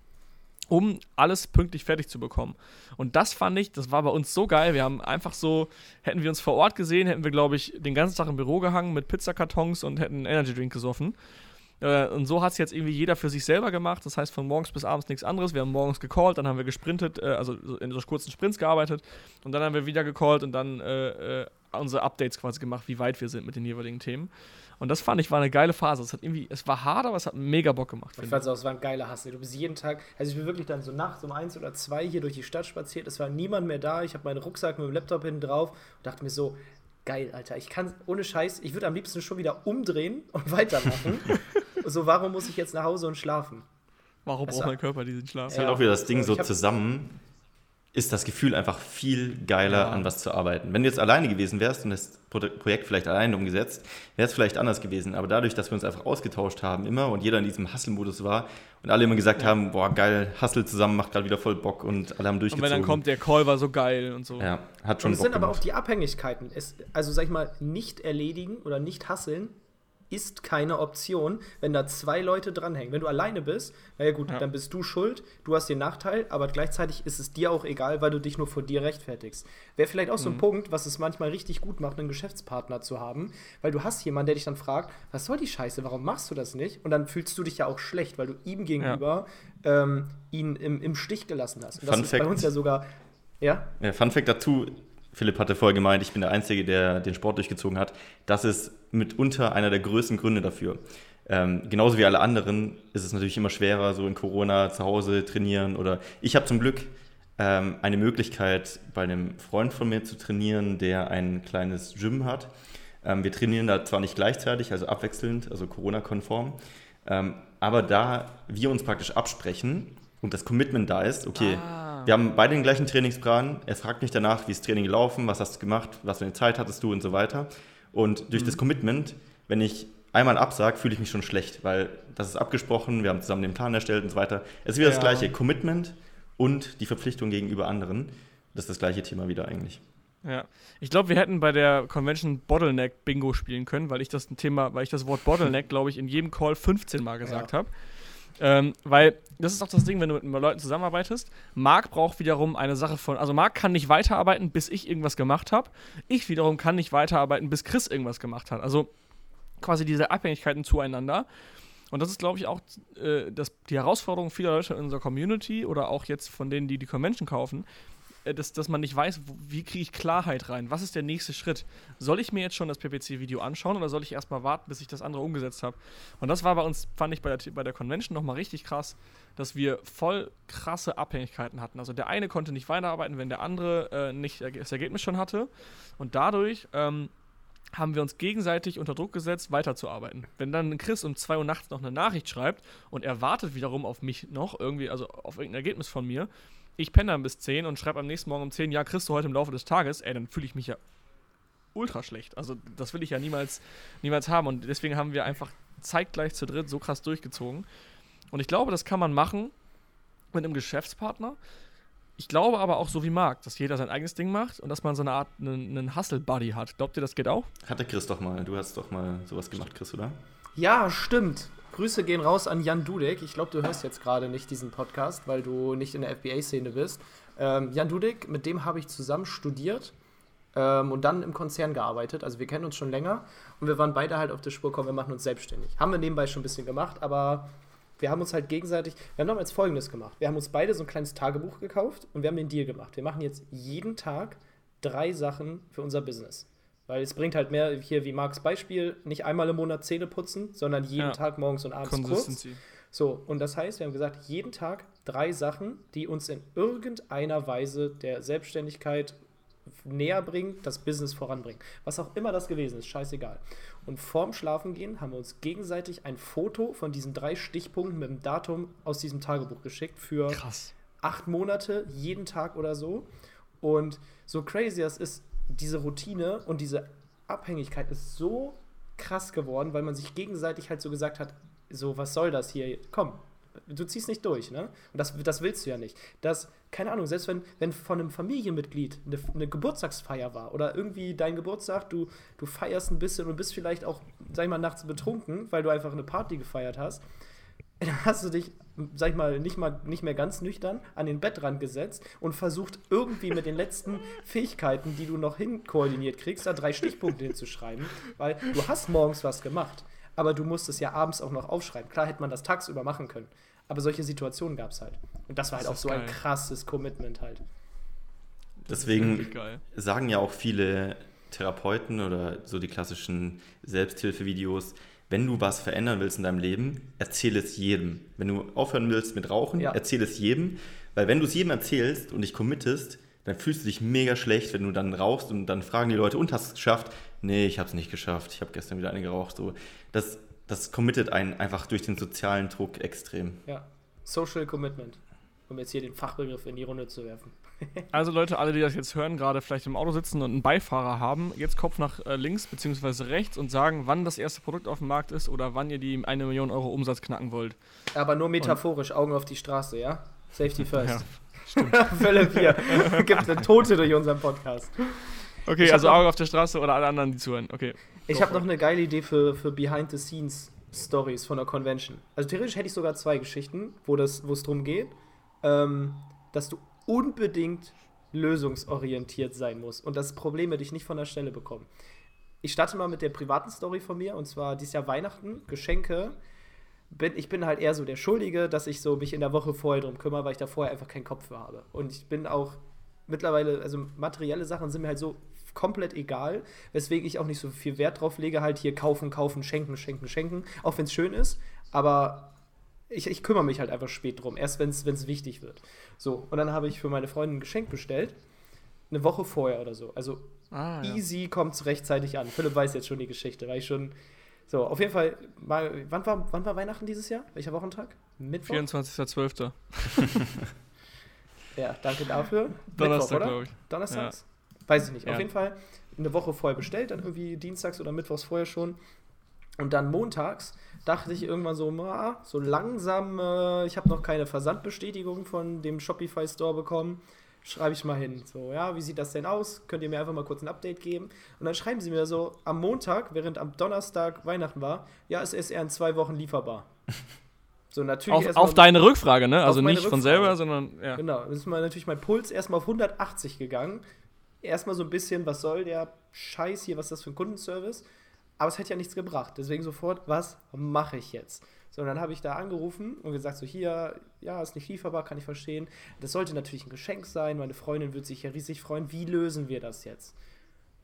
um alles pünktlich fertig zu bekommen. Und das fand ich, das war bei uns so geil. Wir haben einfach so, hätten wir uns vor Ort gesehen, hätten wir, glaube ich, den ganzen Tag im Büro gehangen mit Pizzakartons und hätten einen Energy Drink gesoffen. Äh, und so hat es jetzt irgendwie jeder für sich selber gemacht. Das heißt, von morgens bis abends nichts anderes. Wir haben morgens gecallt, dann haben wir gesprintet, äh, also in so kurzen Sprints gearbeitet. Und dann haben wir wieder gecallt und dann äh, äh unsere Updates quasi gemacht, wie weit wir sind mit den jeweiligen Themen. Und das fand ich war eine geile Phase. Es hat irgendwie, es war hart, aber es hat mega Bock gemacht. Ich fand es auch, es war ein geiler Hass. Du bist jeden Tag, also ich bin wirklich dann so nachts um eins oder zwei hier durch die Stadt spaziert. Es war niemand mehr da. Ich habe meinen Rucksack mit dem Laptop hinten drauf und dachte mir so, geil, Alter. Ich kann, ohne Scheiß, ich würde am liebsten schon wieder umdrehen und weitermachen. so, warum muss ich jetzt nach Hause und schlafen? Warum braucht mein Körper diesen Schlaf? Das ist halt auch wieder das Ding so zusammen ist das Gefühl einfach viel geiler, ja. an was zu arbeiten. Wenn du jetzt alleine gewesen wärst und das Projekt vielleicht alleine umgesetzt, wäre es vielleicht anders gewesen. Aber dadurch, dass wir uns einfach ausgetauscht haben immer und jeder in diesem Hustle-Modus war und alle immer gesagt ja. haben, boah, geil, Hustle zusammen macht gerade wieder voll Bock und alle haben durchgezogen. Und wenn dann kommt, der Call war so geil und so. Ja, hat schon und es Bock sind aber auch die Abhängigkeiten. Es, also sag ich mal, nicht erledigen oder nicht hasseln ist keine Option, wenn da zwei Leute dranhängen. Wenn du alleine bist, naja gut, ja. dann bist du schuld, du hast den Nachteil, aber gleichzeitig ist es dir auch egal, weil du dich nur vor dir rechtfertigst. Wäre vielleicht auch so ein mhm. Punkt, was es manchmal richtig gut macht, einen Geschäftspartner zu haben, weil du hast jemanden, der dich dann fragt, was soll die Scheiße, warum machst du das nicht? Und dann fühlst du dich ja auch schlecht, weil du ihm gegenüber ja. ähm, ihn im, im Stich gelassen hast. Und das Fun ist Fact. bei uns ja sogar ja? ja? Fun Fact dazu, Philipp hatte vorher gemeint, ich bin der Einzige, der den Sport durchgezogen hat. Das ist mitunter einer der größten Gründe dafür. Ähm, genauso wie alle anderen ist es natürlich immer schwerer, so in Corona zu Hause trainieren. Oder ich habe zum Glück ähm, eine Möglichkeit, bei einem Freund von mir zu trainieren, der ein kleines Gym hat. Ähm, wir trainieren da zwar nicht gleichzeitig, also abwechselnd, also Corona-konform, ähm, aber da wir uns praktisch absprechen und das Commitment da ist, okay, ah wir haben beide den gleichen Trainingsplan. Er fragt mich danach, wie ist Training gelaufen, was hast du gemacht, was für eine Zeit hattest du und so weiter. Und durch mhm. das Commitment, wenn ich einmal absage, fühle ich mich schon schlecht, weil das ist abgesprochen, wir haben zusammen den Plan erstellt und so weiter. Es ist wieder ja. das gleiche Commitment und die Verpflichtung gegenüber anderen. Das ist das gleiche Thema wieder eigentlich. Ja, ich glaube, wir hätten bei der Convention Bottleneck Bingo spielen können, weil ich das Thema, weil ich das Wort Bottleneck, glaube ich, in jedem Call 15 Mal gesagt ja. habe. Ähm, weil das ist auch das Ding, wenn du mit Leuten zusammenarbeitest. Marc braucht wiederum eine Sache von. Also, Marc kann nicht weiterarbeiten, bis ich irgendwas gemacht habe. Ich wiederum kann nicht weiterarbeiten, bis Chris irgendwas gemacht hat. Also, quasi diese Abhängigkeiten zueinander. Und das ist, glaube ich, auch äh, das, die Herausforderung vieler Leute in unserer Community oder auch jetzt von denen, die die Convention kaufen, dass, dass man nicht weiß, wie kriege ich Klarheit rein? Was ist der nächste Schritt? Soll ich mir jetzt schon das PPC-Video anschauen oder soll ich erstmal warten, bis ich das andere umgesetzt habe? Und das war bei uns, fand ich bei der, bei der Convention nochmal richtig krass, dass wir voll krasse Abhängigkeiten hatten. Also der eine konnte nicht weiterarbeiten, wenn der andere äh, nicht das Ergebnis schon hatte. Und dadurch ähm, haben wir uns gegenseitig unter Druck gesetzt, weiterzuarbeiten. Wenn dann Chris um 2 Uhr nachts noch eine Nachricht schreibt und er wartet wiederum auf mich noch, irgendwie, also auf irgendein Ergebnis von mir, ich penne dann bis 10 und schreibe am nächsten Morgen um 10, ja, kriegst du heute im Laufe des Tages, ey, dann fühle ich mich ja ultra schlecht. Also das will ich ja niemals, niemals haben. Und deswegen haben wir einfach zeitgleich zu dritt so krass durchgezogen. Und ich glaube, das kann man machen mit einem Geschäftspartner. Ich glaube aber auch so wie Marc, dass jeder sein eigenes Ding macht und dass man so eine Art einen, einen Hustle-Buddy hat. Glaubt ihr, das geht auch? Hatte Chris doch mal. Du hast doch mal sowas gemacht, Chris, oder? Ja, stimmt. Grüße gehen raus an Jan Dudek. Ich glaube, du hörst jetzt gerade nicht diesen Podcast, weil du nicht in der FBA-Szene bist. Ähm, Jan Dudek, mit dem habe ich zusammen studiert ähm, und dann im Konzern gearbeitet. Also wir kennen uns schon länger und wir waren beide halt auf der Spur, komm, wir machen uns selbstständig. Haben wir nebenbei schon ein bisschen gemacht, aber wir haben uns halt gegenseitig, wir haben damals folgendes gemacht. Wir haben uns beide so ein kleines Tagebuch gekauft und wir haben den Deal gemacht. Wir machen jetzt jeden Tag drei Sachen für unser Business. Weil es bringt halt mehr, hier wie Marks Beispiel, nicht einmal im Monat Zähne putzen, sondern jeden ja. Tag morgens und abends kurz. So, und das heißt, wir haben gesagt, jeden Tag drei Sachen, die uns in irgendeiner Weise der Selbstständigkeit näher bringen, das Business voranbringen. Was auch immer das gewesen ist, scheißegal. Und vorm Schlafengehen haben wir uns gegenseitig ein Foto von diesen drei Stichpunkten mit dem Datum aus diesem Tagebuch geschickt für Krass. acht Monate, jeden Tag oder so. Und so crazy das ist, diese Routine und diese Abhängigkeit ist so krass geworden, weil man sich gegenseitig halt so gesagt hat, so, was soll das hier? Komm, du ziehst nicht durch, ne? Und das, das willst du ja nicht. Das, keine Ahnung, selbst wenn, wenn von einem Familienmitglied eine, eine Geburtstagsfeier war oder irgendwie dein Geburtstag, du, du feierst ein bisschen und bist vielleicht auch, sag ich mal, nachts betrunken, weil du einfach eine Party gefeiert hast, dann hast du dich, sag ich mal, nicht, mal, nicht mehr ganz nüchtern an den Bettrand gesetzt und versucht irgendwie mit den letzten Fähigkeiten, die du noch hinkoordiniert kriegst, da drei Stichpunkte hinzuschreiben, weil du hast morgens was gemacht, aber du musst es ja abends auch noch aufschreiben. Klar hätte man das tagsüber machen können, aber solche Situationen gab es halt. Und das war halt das auch so geil. ein krasses Commitment halt. Deswegen sagen ja auch viele Therapeuten oder so die klassischen Selbsthilfevideos, wenn du was verändern willst in deinem Leben, erzähl es jedem. Wenn du aufhören willst mit Rauchen, ja. erzähl es jedem. Weil wenn du es jedem erzählst und dich committest, dann fühlst du dich mega schlecht, wenn du dann rauchst und dann fragen die Leute, und hast du es geschafft? Nee, ich habe es nicht geschafft. Ich habe gestern wieder eine geraucht. So, das, das committet einen einfach durch den sozialen Druck extrem. Ja, Social Commitment. um jetzt hier den Fachbegriff in die Runde zu werfen. Also Leute, alle, die das jetzt hören, gerade vielleicht im Auto sitzen und einen Beifahrer haben, jetzt Kopf nach äh, links bzw. rechts und sagen, wann das erste Produkt auf dem Markt ist oder wann ihr die eine Million Euro Umsatz knacken wollt. Aber nur metaphorisch, und Augen auf die Straße, ja? Safety first. Ja, stimmt. Fälle wir. Gibt eine Tote durch unseren Podcast. Okay, also Augen auf der Straße oder alle anderen, die zuhören. Okay. Ich habe noch eine geile Idee für, für Behind the Scenes Stories von der Convention. Also theoretisch hätte ich sogar zwei Geschichten, wo es darum geht, ähm, dass du unbedingt lösungsorientiert sein musst und das Probleme dich nicht von der Stelle bekommen. Ich starte mal mit der privaten Story von mir und zwar dieses Jahr Weihnachten, Geschenke. Bin, ich bin halt eher so der Schuldige, dass ich so mich in der Woche vorher drum kümmere, weil ich da vorher einfach keinen Kopf für habe. Und ich bin auch mittlerweile, also materielle Sachen sind mir halt so komplett egal, weswegen ich auch nicht so viel Wert drauf lege, halt hier kaufen, kaufen, schenken, schenken, schenken, auch wenn es schön ist, aber ich, ich kümmere mich halt einfach spät drum, erst wenn es wichtig wird. So, und dann habe ich für meine Freundin ein Geschenk bestellt, eine Woche vorher oder so. Also ah, ja. easy kommt es rechtzeitig an. Philipp weiß jetzt schon die Geschichte, weil ich schon. So, auf jeden Fall, mal, wann, war, wann war Weihnachten dieses Jahr? Welcher Wochentag? Mittwoch? 24.12. ja, danke dafür. Donnerstag, glaube ich. Donnerstags? Ja. Weiß ich nicht. Ja. Auf jeden Fall eine Woche vorher bestellt, dann irgendwie dienstags oder mittwochs vorher schon. Und dann montags dachte ich irgendwann so, ah, so langsam, äh, ich habe noch keine Versandbestätigung von dem Shopify Store bekommen. Schreibe ich mal hin. So, ja, wie sieht das denn aus? Könnt ihr mir einfach mal kurz ein Update geben? Und dann schreiben sie mir so am Montag, während am Donnerstag Weihnachten war, ja, es ist eher in zwei Wochen lieferbar. So, natürlich auf, auf deine Rückfrage, ne? Also nicht Rückfrage. von selber, sondern ja. Genau, dann ist mal natürlich mein Puls erstmal auf 180 gegangen. Erstmal so ein bisschen, was soll der Scheiß hier, was ist das für ein Kundenservice? Aber es hätte ja nichts gebracht. Deswegen sofort, was mache ich jetzt? So, und dann habe ich da angerufen und gesagt, so hier, ja, ist nicht lieferbar, kann ich verstehen. Das sollte natürlich ein Geschenk sein. Meine Freundin würde sich ja riesig freuen. Wie lösen wir das jetzt?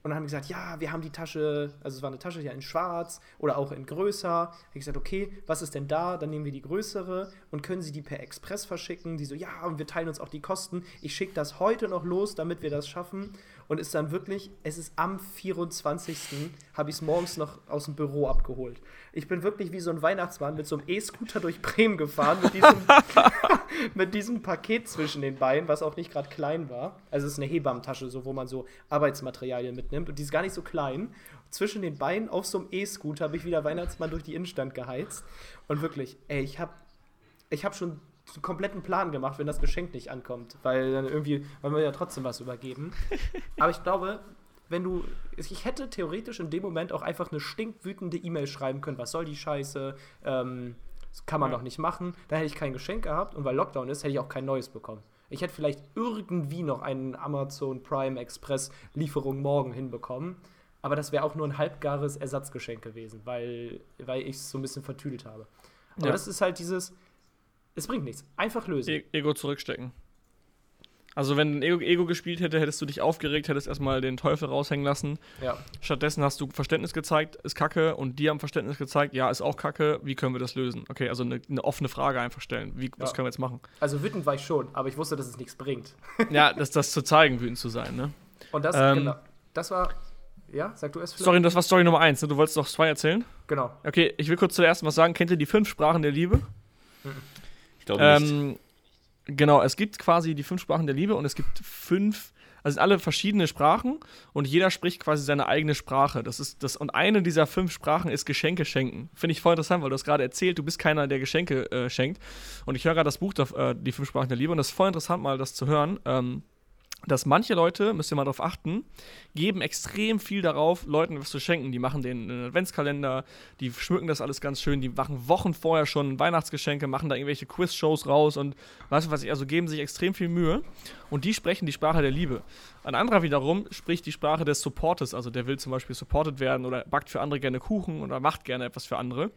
Und dann haben die gesagt, ja, wir haben die Tasche, also es war eine Tasche ja in schwarz oder auch in größer. Ich gesagt, okay, was ist denn da? Dann nehmen wir die größere und können sie die per Express verschicken. Die so, ja, und wir teilen uns auch die Kosten. Ich schicke das heute noch los, damit wir das schaffen und ist dann wirklich, es ist am 24. habe ich es morgens noch aus dem Büro abgeholt. Ich bin wirklich wie so ein Weihnachtsmann mit so einem E-Scooter durch Bremen gefahren, mit diesem, mit diesem Paket zwischen den Beinen, was auch nicht gerade klein war. Also es ist eine Hebammentasche, so, wo man so Arbeitsmaterialien mitnimmt und die ist gar nicht so klein. Zwischen den Beinen auf so einem E-Scooter habe ich wieder Weihnachtsmann durch die Innenstadt geheizt. Und wirklich, ey, ich habe ich hab schon einen kompletten Plan gemacht, wenn das Geschenk nicht ankommt. Weil dann irgendwie, wollen wir ja trotzdem was übergeben. Aber ich glaube, wenn du. Ich hätte theoretisch in dem Moment auch einfach eine stinkwütende E-Mail schreiben können, was soll die Scheiße? Ähm, das kann man ja. doch nicht machen. Da hätte ich kein Geschenk gehabt und weil Lockdown ist, hätte ich auch kein neues bekommen. Ich hätte vielleicht irgendwie noch einen Amazon Prime Express Lieferung morgen hinbekommen. Aber das wäre auch nur ein halbgares Ersatzgeschenk gewesen, weil, weil ich es so ein bisschen vertüdelt habe. Aber ja. das ist halt dieses, es bringt nichts. Einfach lösen. E Ego zurückstecken. Also, wenn ein Ego, Ego, gespielt hätte, hättest du dich aufgeregt, hättest erstmal den Teufel raushängen lassen. Ja. Stattdessen hast du Verständnis gezeigt, ist kacke, und die haben Verständnis gezeigt, ja, ist auch kacke, wie können wir das lösen? Okay, also eine, eine offene Frage einfach stellen. Wie, ja. Was können wir jetzt machen? Also, wütend war ich schon, aber ich wusste, dass es nichts bringt. ja, das, das zu zeigen, wütend zu sein, ne? Und das, ähm, genau, das war. Ja, sag du es vielleicht. Sorry, das war Story Nummer eins, ne? Du wolltest noch zwei erzählen? Genau. Okay, ich will kurz zuerst was sagen. Kennt ihr die fünf Sprachen der Liebe? Mhm. Ich glaube nicht. Ähm, genau, es gibt quasi die fünf Sprachen der Liebe und es gibt fünf, also alle verschiedene Sprachen und jeder spricht quasi seine eigene Sprache. Das ist das und eine dieser fünf Sprachen ist Geschenke schenken. Finde ich voll interessant, weil du hast gerade erzählt, du bist keiner, der Geschenke äh, schenkt. Und ich höre gerade das Buch, äh, die fünf Sprachen der Liebe und das ist voll interessant, mal das zu hören. Ähm, dass manche Leute, müsst ihr mal darauf achten, geben extrem viel darauf, Leuten was zu schenken. Die machen den Adventskalender, die schmücken das alles ganz schön, die machen Wochen vorher schon Weihnachtsgeschenke, machen da irgendwelche Quiz-Shows raus und was ich, also geben sich extrem viel Mühe. Und die sprechen die Sprache der Liebe. Ein anderer wiederum spricht die Sprache des Supportes, also der will zum Beispiel supported werden oder backt für andere gerne Kuchen oder macht gerne etwas für andere.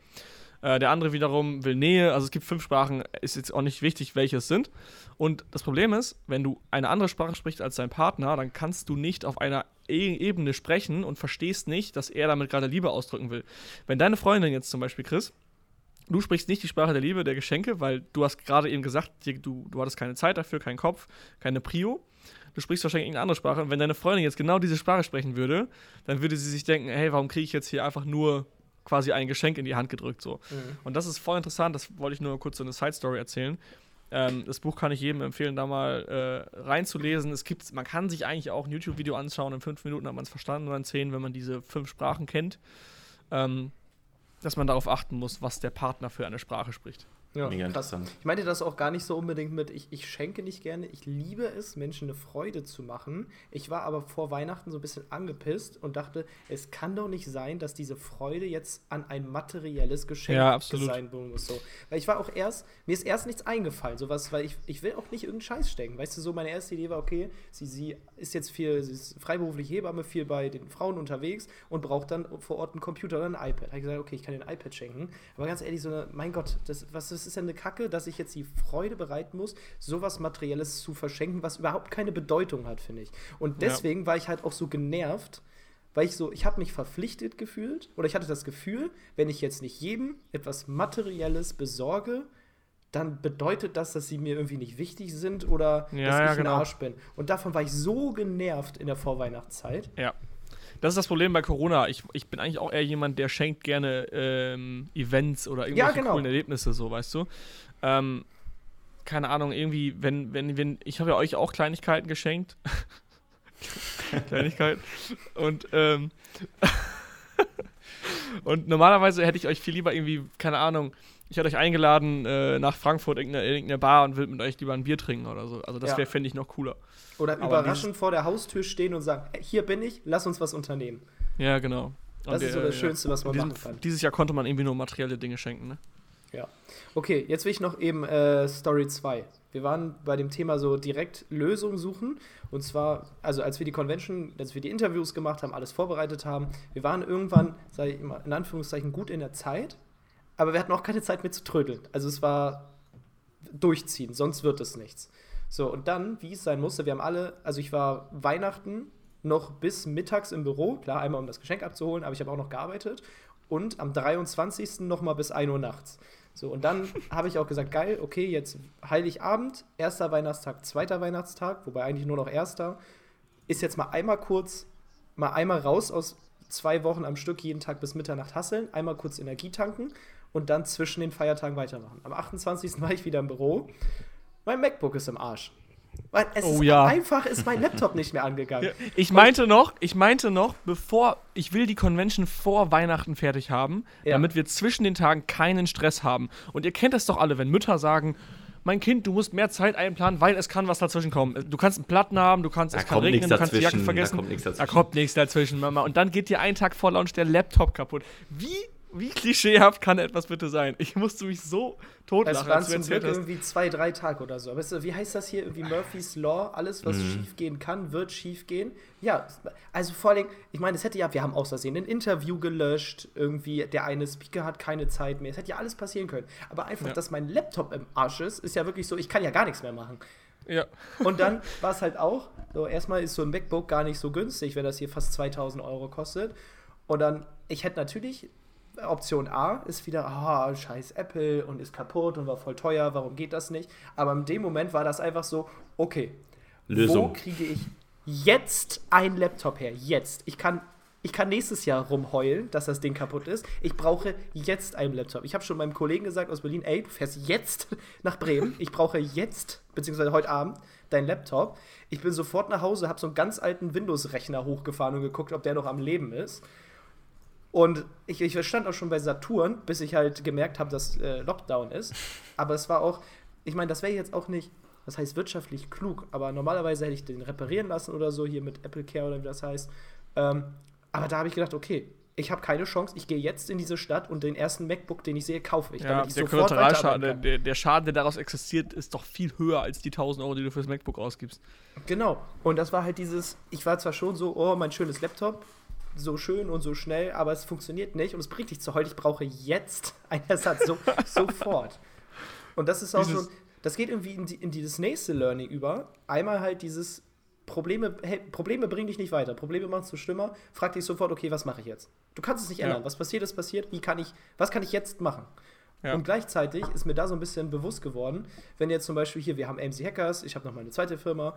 Äh, der andere wiederum will Nähe. Also es gibt fünf Sprachen, ist jetzt auch nicht wichtig, welche es sind. Und das Problem ist, wenn du eine andere Sprache sprichst als dein Partner, dann kannst du nicht auf einer e Ebene sprechen und verstehst nicht, dass er damit gerade Liebe ausdrücken will. Wenn deine Freundin jetzt zum Beispiel, Chris, du sprichst nicht die Sprache der Liebe, der Geschenke, weil du hast gerade eben gesagt, du, du hattest keine Zeit dafür, keinen Kopf, keine Prio. Du sprichst wahrscheinlich irgendeine andere Sprache. Und wenn deine Freundin jetzt genau diese Sprache sprechen würde, dann würde sie sich denken, hey, warum kriege ich jetzt hier einfach nur quasi ein Geschenk in die Hand gedrückt. So. Mhm. Und das ist voll interessant, das wollte ich nur kurz so eine Side-Story erzählen. Ähm, das Buch kann ich jedem empfehlen, da mal äh, reinzulesen. Es gibt, man kann sich eigentlich auch ein YouTube-Video anschauen. In fünf Minuten hat man es verstanden oder in zehn, wenn man diese fünf Sprachen kennt. Ähm, dass man darauf achten muss, was der Partner für eine Sprache spricht. Ja, Mega krass. interessant. Ich meinte das auch gar nicht so unbedingt mit, ich, ich schenke nicht gerne. Ich liebe es, Menschen eine Freude zu machen. Ich war aber vor Weihnachten so ein bisschen angepisst und dachte, es kann doch nicht sein, dass diese Freude jetzt an ein materielles Geschenk ja, sein muss. So. Weil ich war auch erst, mir ist erst nichts eingefallen, sowas, weil ich, ich will auch nicht irgendeinen Scheiß stecken. Weißt du, so meine erste Idee war, okay, sie, sie ist jetzt viel, sie ist freiberuflich Hebamme, viel bei den Frauen unterwegs und braucht dann vor Ort einen Computer oder ein iPad. Da habe ich gesagt, okay, ich kann den iPad schenken. Aber ganz ehrlich, so eine, mein Gott, das, was ist das ist ja eine Kacke, dass ich jetzt die Freude bereiten muss, sowas Materielles zu verschenken, was überhaupt keine Bedeutung hat, finde ich. Und deswegen ja. war ich halt auch so genervt, weil ich so, ich habe mich verpflichtet gefühlt oder ich hatte das Gefühl, wenn ich jetzt nicht jedem etwas Materielles besorge, dann bedeutet das, dass sie mir irgendwie nicht wichtig sind oder ja, dass ja, ich genau. ein Arsch bin. Und davon war ich so genervt in der Vorweihnachtszeit. Ja. Das ist das Problem bei Corona. Ich, ich bin eigentlich auch eher jemand, der schenkt gerne ähm, Events oder irgendwelche ja, genau. coolen Erlebnisse, so, weißt du. Ähm, keine Ahnung, irgendwie, wenn, wenn, wenn, ich habe ja euch auch Kleinigkeiten geschenkt. Kleinigkeiten. Und, ähm, und normalerweise hätte ich euch viel lieber irgendwie, keine Ahnung, ich hätte euch eingeladen äh, nach Frankfurt in irgendeine, irgendeine Bar und will mit euch lieber ein Bier trinken oder so. Also das wäre, ja. fände ich, noch cooler. Oder Aber überraschend vor der Haustür stehen und sagen, hier bin ich, lass uns was unternehmen. Ja, genau. Das und ist so das ja. Schönste, was man diesem, machen kann. Dieses Jahr konnte man irgendwie nur materielle Dinge schenken, ne? Ja. Okay, jetzt will ich noch eben äh, Story 2. Wir waren bei dem Thema so direkt Lösungen suchen. Und zwar, also als wir die Convention, als wir die Interviews gemacht haben, alles vorbereitet haben, wir waren irgendwann, sage ich immer, in Anführungszeichen gut in der Zeit, aber wir hatten auch keine Zeit mehr zu trödeln. Also es war durchziehen, sonst wird es nichts. So, und dann, wie es sein musste, wir haben alle, also ich war Weihnachten noch bis mittags im Büro, klar, einmal um das Geschenk abzuholen, aber ich habe auch noch gearbeitet und am 23. nochmal bis 1 Uhr nachts. So, und dann habe ich auch gesagt, geil, okay, jetzt Heiligabend, erster Weihnachtstag, zweiter Weihnachtstag, wobei eigentlich nur noch erster, ist jetzt mal einmal kurz, mal einmal raus aus zwei Wochen am Stück, jeden Tag bis Mitternacht hasseln, einmal kurz Energie tanken und dann zwischen den Feiertagen weitermachen. Am 28. war ich wieder im Büro. Mein MacBook ist im Arsch. Weil es oh, ist ja. einfach ist mein Laptop nicht mehr angegangen. Ja, ich meinte noch, ich meinte noch, bevor ich will die Convention vor Weihnachten fertig haben, ja. damit wir zwischen den Tagen keinen Stress haben. Und ihr kennt das doch alle, wenn Mütter sagen, mein Kind, du musst mehr Zeit einplanen, weil es kann was dazwischen kommen. Du kannst einen Platten haben, du kannst, da es kann regnen, du kannst die Jacke vergessen. Da kommt nichts dazwischen. Da kommt nichts dazwischen, Mama. Und dann geht dir einen Tag vor Launch der Laptop kaputt. Wie wie klischeehaft kann etwas bitte sein? Ich musste mich so totlachen. Es waren zum Glück irgendwie zwei, drei Tage oder so. Aber wie heißt das hier? Irgendwie Murphy's Law. Alles, was mhm. schief gehen kann, wird schief gehen. Ja, also vor allem, ich meine, es hätte ja, wir haben aus Versehen ein Interview gelöscht. Irgendwie, der eine Speaker hat keine Zeit mehr. Es hätte ja alles passieren können. Aber einfach, ja. dass mein Laptop im Arsch ist, ist ja wirklich so, ich kann ja gar nichts mehr machen. Ja. Und dann war es halt auch, so erstmal ist so ein MacBook gar nicht so günstig, wenn das hier fast 2000 Euro kostet. Und dann, ich hätte natürlich Option A ist wieder, ah, scheiß Apple und ist kaputt und war voll teuer, warum geht das nicht? Aber in dem Moment war das einfach so, okay, Lösung. wo kriege ich jetzt einen Laptop her? Jetzt. Ich kann, ich kann nächstes Jahr rumheulen, dass das Ding kaputt ist. Ich brauche jetzt einen Laptop. Ich habe schon meinem Kollegen gesagt aus Berlin, ey, du fährst jetzt nach Bremen. Ich brauche jetzt, beziehungsweise heute Abend, deinen Laptop. Ich bin sofort nach Hause, habe so einen ganz alten Windows-Rechner hochgefahren und geguckt, ob der noch am Leben ist. Und ich, ich stand auch schon bei Saturn, bis ich halt gemerkt habe, dass äh, Lockdown ist. Aber es war auch, ich meine, das wäre jetzt auch nicht, das heißt wirtschaftlich klug, aber normalerweise hätte ich den reparieren lassen oder so, hier mit Apple Care oder wie das heißt. Ähm, aber da habe ich gedacht, okay, ich habe keine Chance, ich gehe jetzt in diese Stadt und den ersten MacBook, den ich sehe, kaufe ich. Ja, damit ich der Kollateralschaden, der, der Schaden, der daraus existiert, ist doch viel höher als die 1000 Euro, die du fürs MacBook ausgibst. Genau. Und das war halt dieses, ich war zwar schon so, oh, mein schönes Laptop, so schön und so schnell, aber es funktioniert nicht und es bringt dich zu heute. Ich brauche jetzt einen Ersatz, so, sofort. Und das ist auch dieses, so, das geht irgendwie in, die, in dieses nächste Learning über. Einmal halt dieses Probleme, hey, Probleme bringen dich nicht weiter. Probleme machen es so schlimmer. Frag dich sofort, okay, was mache ich jetzt? Du kannst es nicht ändern. Ja. Was passiert, ist passiert. Wie kann ich, was kann ich jetzt machen? Ja. Und gleichzeitig ist mir da so ein bisschen bewusst geworden, wenn jetzt zum Beispiel hier, wir haben AMC Hackers, ich habe noch meine zweite Firma,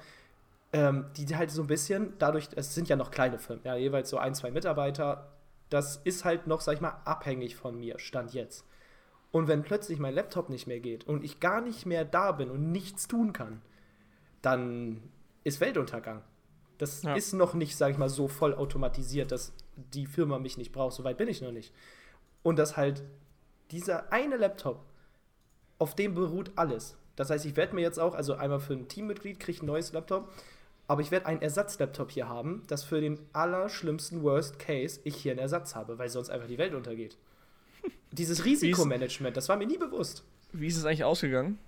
ähm, die halt so ein bisschen, dadurch, es sind ja noch kleine Firmen, ja, jeweils so ein, zwei Mitarbeiter, das ist halt noch, sag ich mal, abhängig von mir, Stand jetzt. Und wenn plötzlich mein Laptop nicht mehr geht und ich gar nicht mehr da bin und nichts tun kann, dann ist Weltuntergang. Das ja. ist noch nicht, sage ich mal, so voll automatisiert, dass die Firma mich nicht braucht. So weit bin ich noch nicht. Und dass halt dieser eine Laptop, auf dem beruht alles. Das heißt, ich werde mir jetzt auch, also einmal für ein Teammitglied kriege ich ein neues Laptop, aber ich werde einen Ersatzlaptop hier haben, dass für den allerschlimmsten Worst Case ich hier einen Ersatz habe, weil sonst einfach die Welt untergeht. Dieses Risikomanagement, das war mir nie bewusst. Wie ist es eigentlich ausgegangen?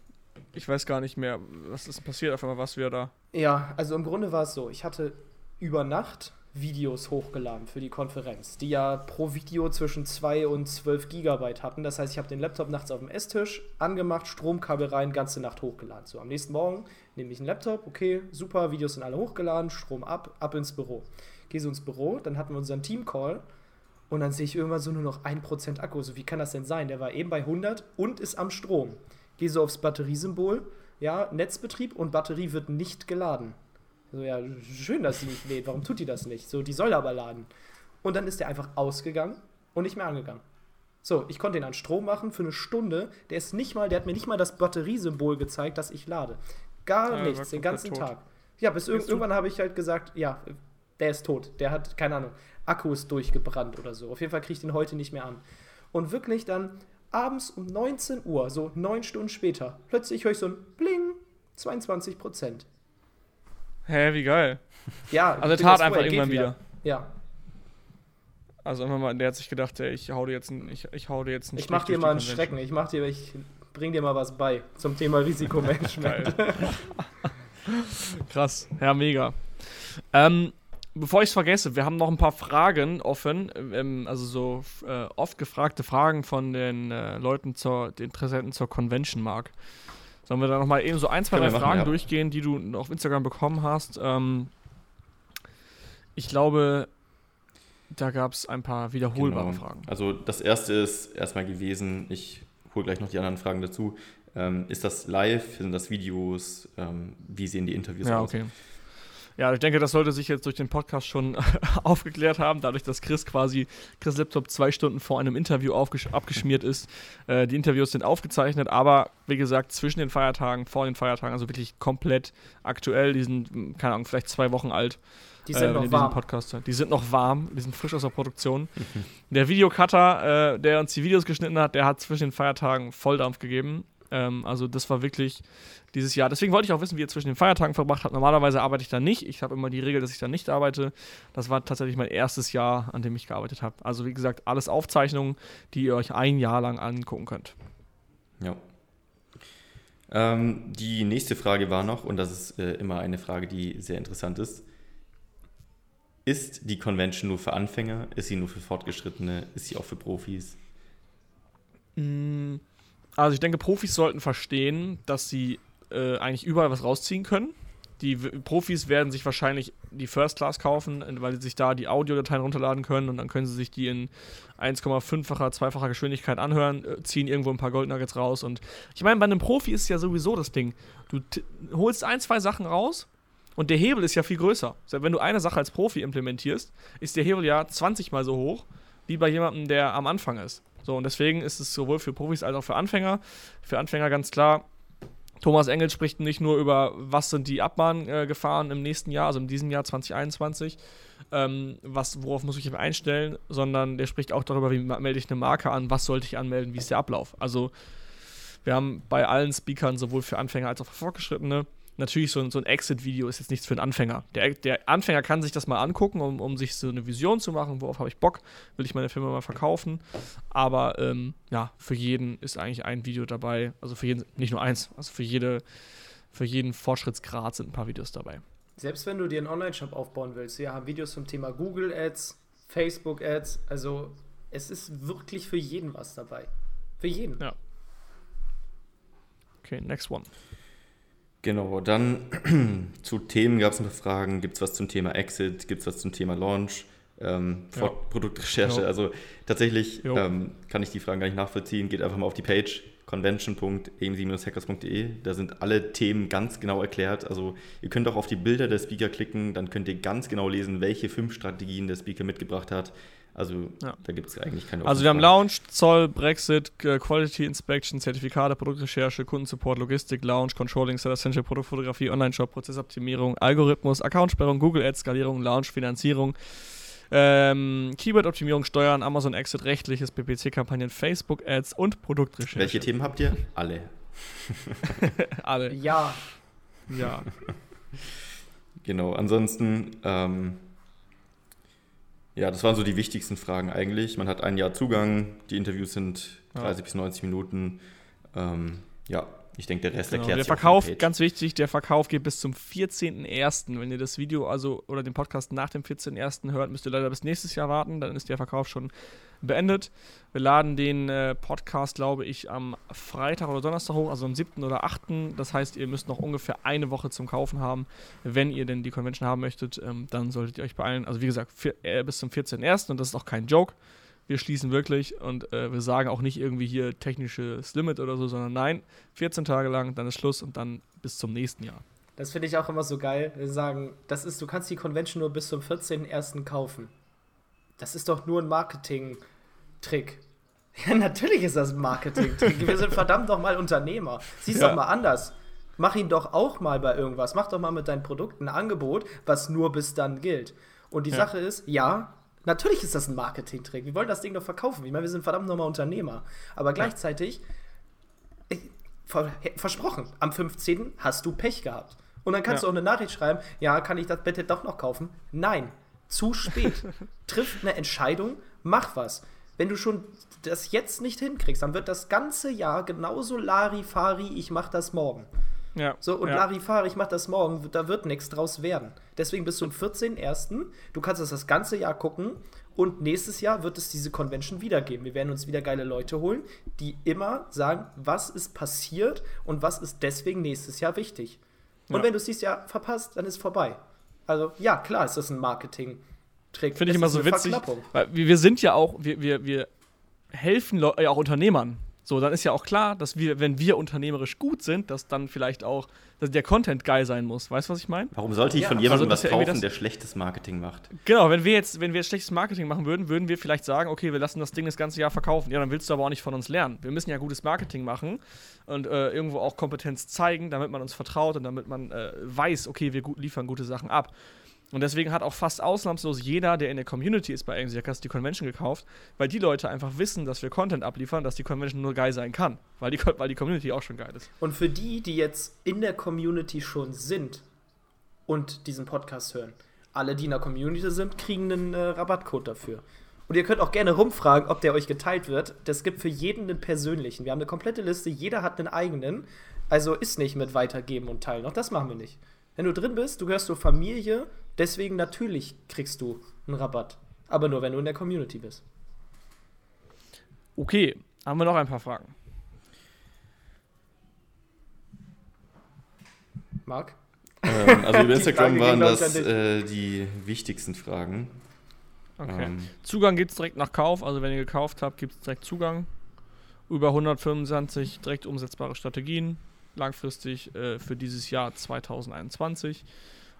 Ich weiß gar nicht mehr, was ist passiert, auf einmal was wir da. Ja, also im Grunde war es so, ich hatte über Nacht Videos hochgeladen für die Konferenz, die ja pro Video zwischen 2 und 12 Gigabyte hatten. Das heißt, ich habe den Laptop nachts auf dem Esstisch angemacht, Stromkabel rein, ganze Nacht hochgeladen. So, am nächsten Morgen nehme ich einen Laptop, okay, super, Videos sind alle hochgeladen, Strom ab, ab ins Büro. Gehe so ins Büro, dann hatten wir unseren Team-Call und dann sehe ich irgendwann so nur noch 1% Akku. So, wie kann das denn sein? Der war eben bei 100 und ist am Strom. Gehe so aufs Batteriesymbol, ja, Netzbetrieb und Batterie wird nicht geladen. So, ja, schön, dass sie nicht lädt. Warum tut die das nicht? So, die soll aber laden. Und dann ist der einfach ausgegangen und nicht mehr angegangen. So, ich konnte ihn an Strom machen für eine Stunde. Der ist nicht mal, der hat mir nicht mal das Batteriesymbol gezeigt, dass ich lade. Gar ja, nichts, den ganzen tot. Tag. Ja, bis irg irgendwann habe ich halt gesagt, ja, der ist tot. Der hat, keine Ahnung, Akku ist durchgebrannt oder so. Auf jeden Fall kriege ich den heute nicht mehr an. Und wirklich dann abends um 19 Uhr, so neun Stunden später, plötzlich höre ich so ein Bling, 22 Prozent. Hä, wie geil. Ja, also er tat einfach irgendwann wieder. wieder. Ja. Also irgendwann mal, der hat sich gedacht, ey, ich hau dir jetzt einen, ich, ich hau dir jetzt einen Ich mach dir mal einen Schrecken, ich mach dir, ich bring dir mal was bei zum Thema Risikomanagement. Krass, ja, mega. Ähm, bevor ich es vergesse, wir haben noch ein paar Fragen offen, ähm, also so äh, oft gefragte Fragen von den äh, Leuten zur, den Interessenten zur Convention Mark. Sollen wir da nochmal eben so ein, zwei, drei Fragen machen, ja. durchgehen, die du auf Instagram bekommen hast? Ähm, ich glaube, da gab es ein paar wiederholbare genau. Fragen. Also das erste ist erstmal gewesen, ich hole gleich noch die anderen Fragen dazu. Ähm, ist das live? Sind das Videos? Ähm, wie sehen die Interviews ja, aus? Okay. Ja, ich denke, das sollte sich jetzt durch den Podcast schon aufgeklärt haben, dadurch, dass Chris quasi, Chris Laptop zwei Stunden vor einem Interview abgeschmiert ist. Äh, die Interviews sind aufgezeichnet, aber wie gesagt, zwischen den Feiertagen, vor den Feiertagen, also wirklich komplett aktuell. Die sind, hm, keine Ahnung, vielleicht zwei Wochen alt. Die sind äh, noch warm. Podcast Die sind noch warm, die sind frisch aus der Produktion. der Videocutter, äh, der uns die Videos geschnitten hat, der hat zwischen den Feiertagen Volldampf gegeben. Ähm, also das war wirklich dieses Jahr. Deswegen wollte ich auch wissen, wie ihr zwischen den Feiertagen verbracht habt. Normalerweise arbeite ich da nicht. Ich habe immer die Regel, dass ich da nicht arbeite. Das war tatsächlich mein erstes Jahr, an dem ich gearbeitet habe. Also wie gesagt, alles Aufzeichnungen, die ihr euch ein Jahr lang angucken könnt. Ja. Ähm, die nächste Frage war noch, und das ist äh, immer eine Frage, die sehr interessant ist. Ist die Convention nur für Anfänger? Ist sie nur für Fortgeschrittene? Ist sie auch für Profis? Mm, also ich denke, Profis sollten verstehen, dass sie äh, eigentlich überall was rausziehen können. Die Profis werden sich wahrscheinlich die First Class kaufen, weil sie sich da die Audiodateien runterladen können und dann können sie sich die in 1,5-facher, zweifacher Geschwindigkeit anhören, äh, ziehen irgendwo ein paar Goldnuggets raus. Und ich meine, bei einem Profi ist ja sowieso das Ding. Du holst ein, zwei Sachen raus und der Hebel ist ja viel größer. Wenn du eine Sache als Profi implementierst, ist der Hebel ja 20 mal so hoch wie bei jemandem, der am Anfang ist. So, und deswegen ist es sowohl für Profis als auch für Anfänger. Für Anfänger ganz klar, Thomas Engel spricht nicht nur über, was sind die Abmahngefahren im nächsten Jahr, also in diesem Jahr 2021, ähm, was, worauf muss ich mich einstellen, sondern der spricht auch darüber, wie melde ich eine Marke an, was sollte ich anmelden, wie ist der Ablauf. Also wir haben bei allen Speakern sowohl für Anfänger als auch für Fortgeschrittene natürlich so ein, so ein Exit-Video ist jetzt nichts für einen Anfänger. Der, der Anfänger kann sich das mal angucken, um, um sich so eine Vision zu machen, worauf habe ich Bock, will ich meine Firma mal verkaufen. Aber ähm, ja, für jeden ist eigentlich ein Video dabei, also für jeden, nicht nur eins, also für jede, für jeden Fortschrittsgrad sind ein paar Videos dabei. Selbst wenn du dir einen Online-Shop aufbauen willst, wir haben Videos zum Thema Google Ads, Facebook Ads, also es ist wirklich für jeden was dabei. Für jeden. Ja. Okay, next one. Genau, dann zu Themen gab es ein paar Fragen. Gibt es was zum Thema Exit? Gibt es was zum Thema Launch? Ähm, ja. Produktrecherche. Ja. Also tatsächlich ähm, kann ich die Fragen gar nicht nachvollziehen. Geht einfach mal auf die Page, convention.amc-hackers.de. Da sind alle Themen ganz genau erklärt. Also ihr könnt auch auf die Bilder der Speaker klicken, dann könnt ihr ganz genau lesen, welche fünf Strategien der Speaker mitgebracht hat. Also ja. da gibt es eigentlich keine Also wir haben Lounge, Zoll, Brexit, Quality Inspection, Zertifikate, Produktrecherche, Kundensupport, Logistik, Lounge, Controlling, Set Essential, Produktfotografie, Online-Shop, Prozessoptimierung, Algorithmus, Accountsperrung, Google Ads, Skalierung, Lounge, Finanzierung, ähm, Keyword-Optimierung, Steuern, Amazon Exit, rechtliches, PPC-Kampagnen, Facebook-Ads und Produktrecherche. Welche Themen habt ihr? Alle. Alle. Ja. Ja. genau, ansonsten, ähm, ja, das waren so die wichtigsten Fragen eigentlich. Man hat ein Jahr Zugang, die Interviews sind 30 ja. bis 90 Minuten. Ähm, ja, ich denke, der Rest genau. erklärt Der Verkauf, ganz wichtig, der Verkauf geht bis zum 14.01. Wenn ihr das Video also oder den Podcast nach dem 14.01. hört, müsst ihr leider bis nächstes Jahr warten. Dann ist der Verkauf schon beendet. Wir laden den äh, Podcast, glaube ich, am Freitag oder Donnerstag hoch, also am 7. oder 8. Das heißt, ihr müsst noch ungefähr eine Woche zum Kaufen haben. Wenn ihr denn die Convention haben möchtet, ähm, dann solltet ihr euch beeilen. Also wie gesagt, vier, äh, bis zum 14.01. und das ist auch kein Joke wir schließen wirklich und äh, wir sagen auch nicht irgendwie hier technisches Limit oder so, sondern nein, 14 Tage lang, dann ist Schluss und dann bis zum nächsten Jahr. Das finde ich auch immer so geil. Wir sagen, das ist, du kannst die Convention nur bis zum 14.01. kaufen. Das ist doch nur ein Marketing-Trick. Ja, natürlich ist das ein Marketing-Trick. Wir sind verdammt nochmal Unternehmer. Sieh's ja. doch mal anders. Mach ihn doch auch mal bei irgendwas. Mach doch mal mit deinen Produkten ein Angebot, was nur bis dann gilt. Und die ja. Sache ist, ja, Natürlich ist das ein Marketing-Trick. Wir wollen das Ding doch verkaufen. Ich meine, wir sind verdammt nochmal Unternehmer. Aber gleichzeitig, ich, versprochen, am 15. hast du Pech gehabt. Und dann kannst ja. du auch eine Nachricht schreiben, ja, kann ich das bitte doch noch kaufen? Nein, zu spät. Triff eine Entscheidung, mach was. Wenn du schon das jetzt nicht hinkriegst, dann wird das ganze Jahr genauso Larifari, ich mach das morgen. Ja. So, und ja. Larifari, ich mach das morgen, da wird nichts draus werden. Deswegen bist du am 14.01. Du kannst das das ganze Jahr gucken und nächstes Jahr wird es diese Convention wieder geben. Wir werden uns wieder geile Leute holen, die immer sagen, was ist passiert und was ist deswegen nächstes Jahr wichtig. Und ja. wenn du es dieses Jahr verpasst, dann ist es vorbei. Also, ja, klar ist das ein Marketing-Trick. Finde ich immer so witzig. Weil wir sind ja auch, wir, wir, wir helfen ja auch Unternehmern. So, dann ist ja auch klar, dass wir, wenn wir unternehmerisch gut sind, dass dann vielleicht auch dass der Content geil sein muss. Weißt du, was ich meine? Warum sollte ich ja, von jemandem also, was kaufen, der schlechtes Marketing macht? Genau, wenn wir jetzt, wenn wir jetzt schlechtes Marketing machen würden, würden wir vielleicht sagen, okay, wir lassen das Ding das ganze Jahr verkaufen. Ja, dann willst du aber auch nicht von uns lernen. Wir müssen ja gutes Marketing machen und äh, irgendwo auch Kompetenz zeigen, damit man uns vertraut und damit man äh, weiß, okay, wir gut, liefern gute Sachen ab. Und deswegen hat auch fast ausnahmslos jeder, der in der Community ist bei AMC die Convention gekauft, weil die Leute einfach wissen, dass wir Content abliefern, dass die Convention nur geil sein kann, weil die, weil die Community auch schon geil ist. Und für die, die jetzt in der Community schon sind und diesen Podcast hören, alle, die in der Community sind, kriegen einen äh, Rabattcode dafür. Und ihr könnt auch gerne rumfragen, ob der euch geteilt wird. Das gibt für jeden einen persönlichen. Wir haben eine komplette Liste, jeder hat einen eigenen. Also ist nicht mit weitergeben und teilen. Auch das machen wir nicht. Wenn du drin bist, du gehörst zur Familie, deswegen natürlich kriegst du einen Rabatt. Aber nur, wenn du in der Community bist. Okay, haben wir noch ein paar Fragen. Marc? Ähm, also über Instagram waren das äh, die wichtigsten Fragen. Okay. Ähm. Zugang gibt es direkt nach Kauf, also wenn ihr gekauft habt, gibt es direkt Zugang. Über 125 direkt umsetzbare Strategien langfristig äh, für dieses Jahr 2021.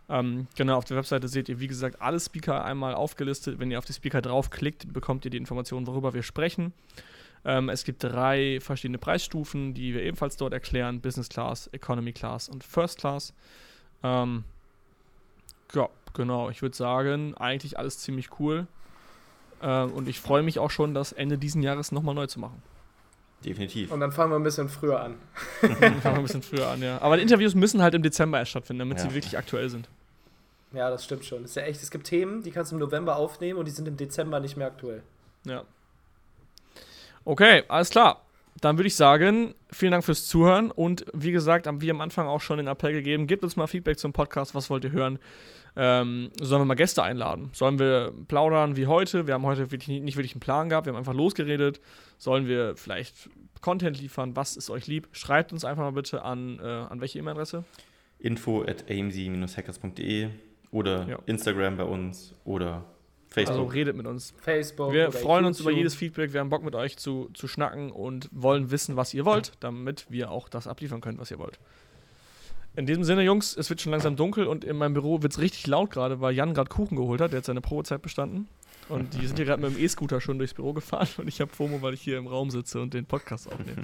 Ähm, genau, auf der Webseite seht ihr, wie gesagt, alle Speaker einmal aufgelistet. Wenn ihr auf die Speaker draufklickt, bekommt ihr die Informationen, worüber wir sprechen. Ähm, es gibt drei verschiedene Preisstufen, die wir ebenfalls dort erklären: Business Class, Economy Class und First Class. Ähm, ja, genau, ich würde sagen, eigentlich alles ziemlich cool. Ähm, und ich freue mich auch schon, das Ende diesen Jahres nochmal neu zu machen. Definitiv. Und dann fangen wir ein bisschen früher an. dann fangen wir ein bisschen früher an, ja. Aber die Interviews müssen halt im Dezember erst stattfinden, damit ja. sie wirklich aktuell sind. Ja, das stimmt schon. Das ist ja echt, es gibt Themen, die kannst du im November aufnehmen und die sind im Dezember nicht mehr aktuell. Ja. Okay, alles klar. Dann würde ich sagen, vielen Dank fürs Zuhören und wie gesagt, haben wir am Anfang auch schon den Appell gegeben, gebt uns mal Feedback zum Podcast, was wollt ihr hören? Ähm, sollen wir mal Gäste einladen? Sollen wir plaudern wie heute? Wir haben heute wirklich nicht wirklich einen Plan gehabt, wir haben einfach losgeredet. Sollen wir vielleicht Content liefern? Was ist euch lieb? Schreibt uns einfach mal bitte an, äh, an welche E-Mail-Adresse? info at amc-hackers.de oder ja. Instagram bei uns oder Facebook. Also redet mit uns. Facebook. Wir freuen uns über jedes Feedback. Wir haben Bock mit euch zu, zu schnacken und wollen wissen, was ihr wollt, damit wir auch das abliefern können, was ihr wollt. In diesem Sinne, Jungs, es wird schon langsam dunkel und in meinem Büro wird es richtig laut gerade, weil Jan gerade Kuchen geholt hat. Der hat seine Probezeit bestanden. Und die sind hier gerade mit dem E-Scooter schon durchs Büro gefahren und ich habe FOMO, weil ich hier im Raum sitze und den Podcast aufnehme.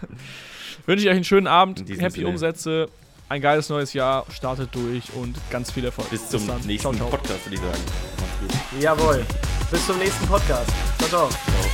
Wünsche ich euch einen schönen Abend, happy Sinne. Umsätze, ein geiles neues Jahr, startet durch und ganz viel Erfolg. Bis zum Bis nächsten ciao, ciao. Podcast, würde ich sagen. Jawohl. Bis zum nächsten Podcast. Ciao, ciao.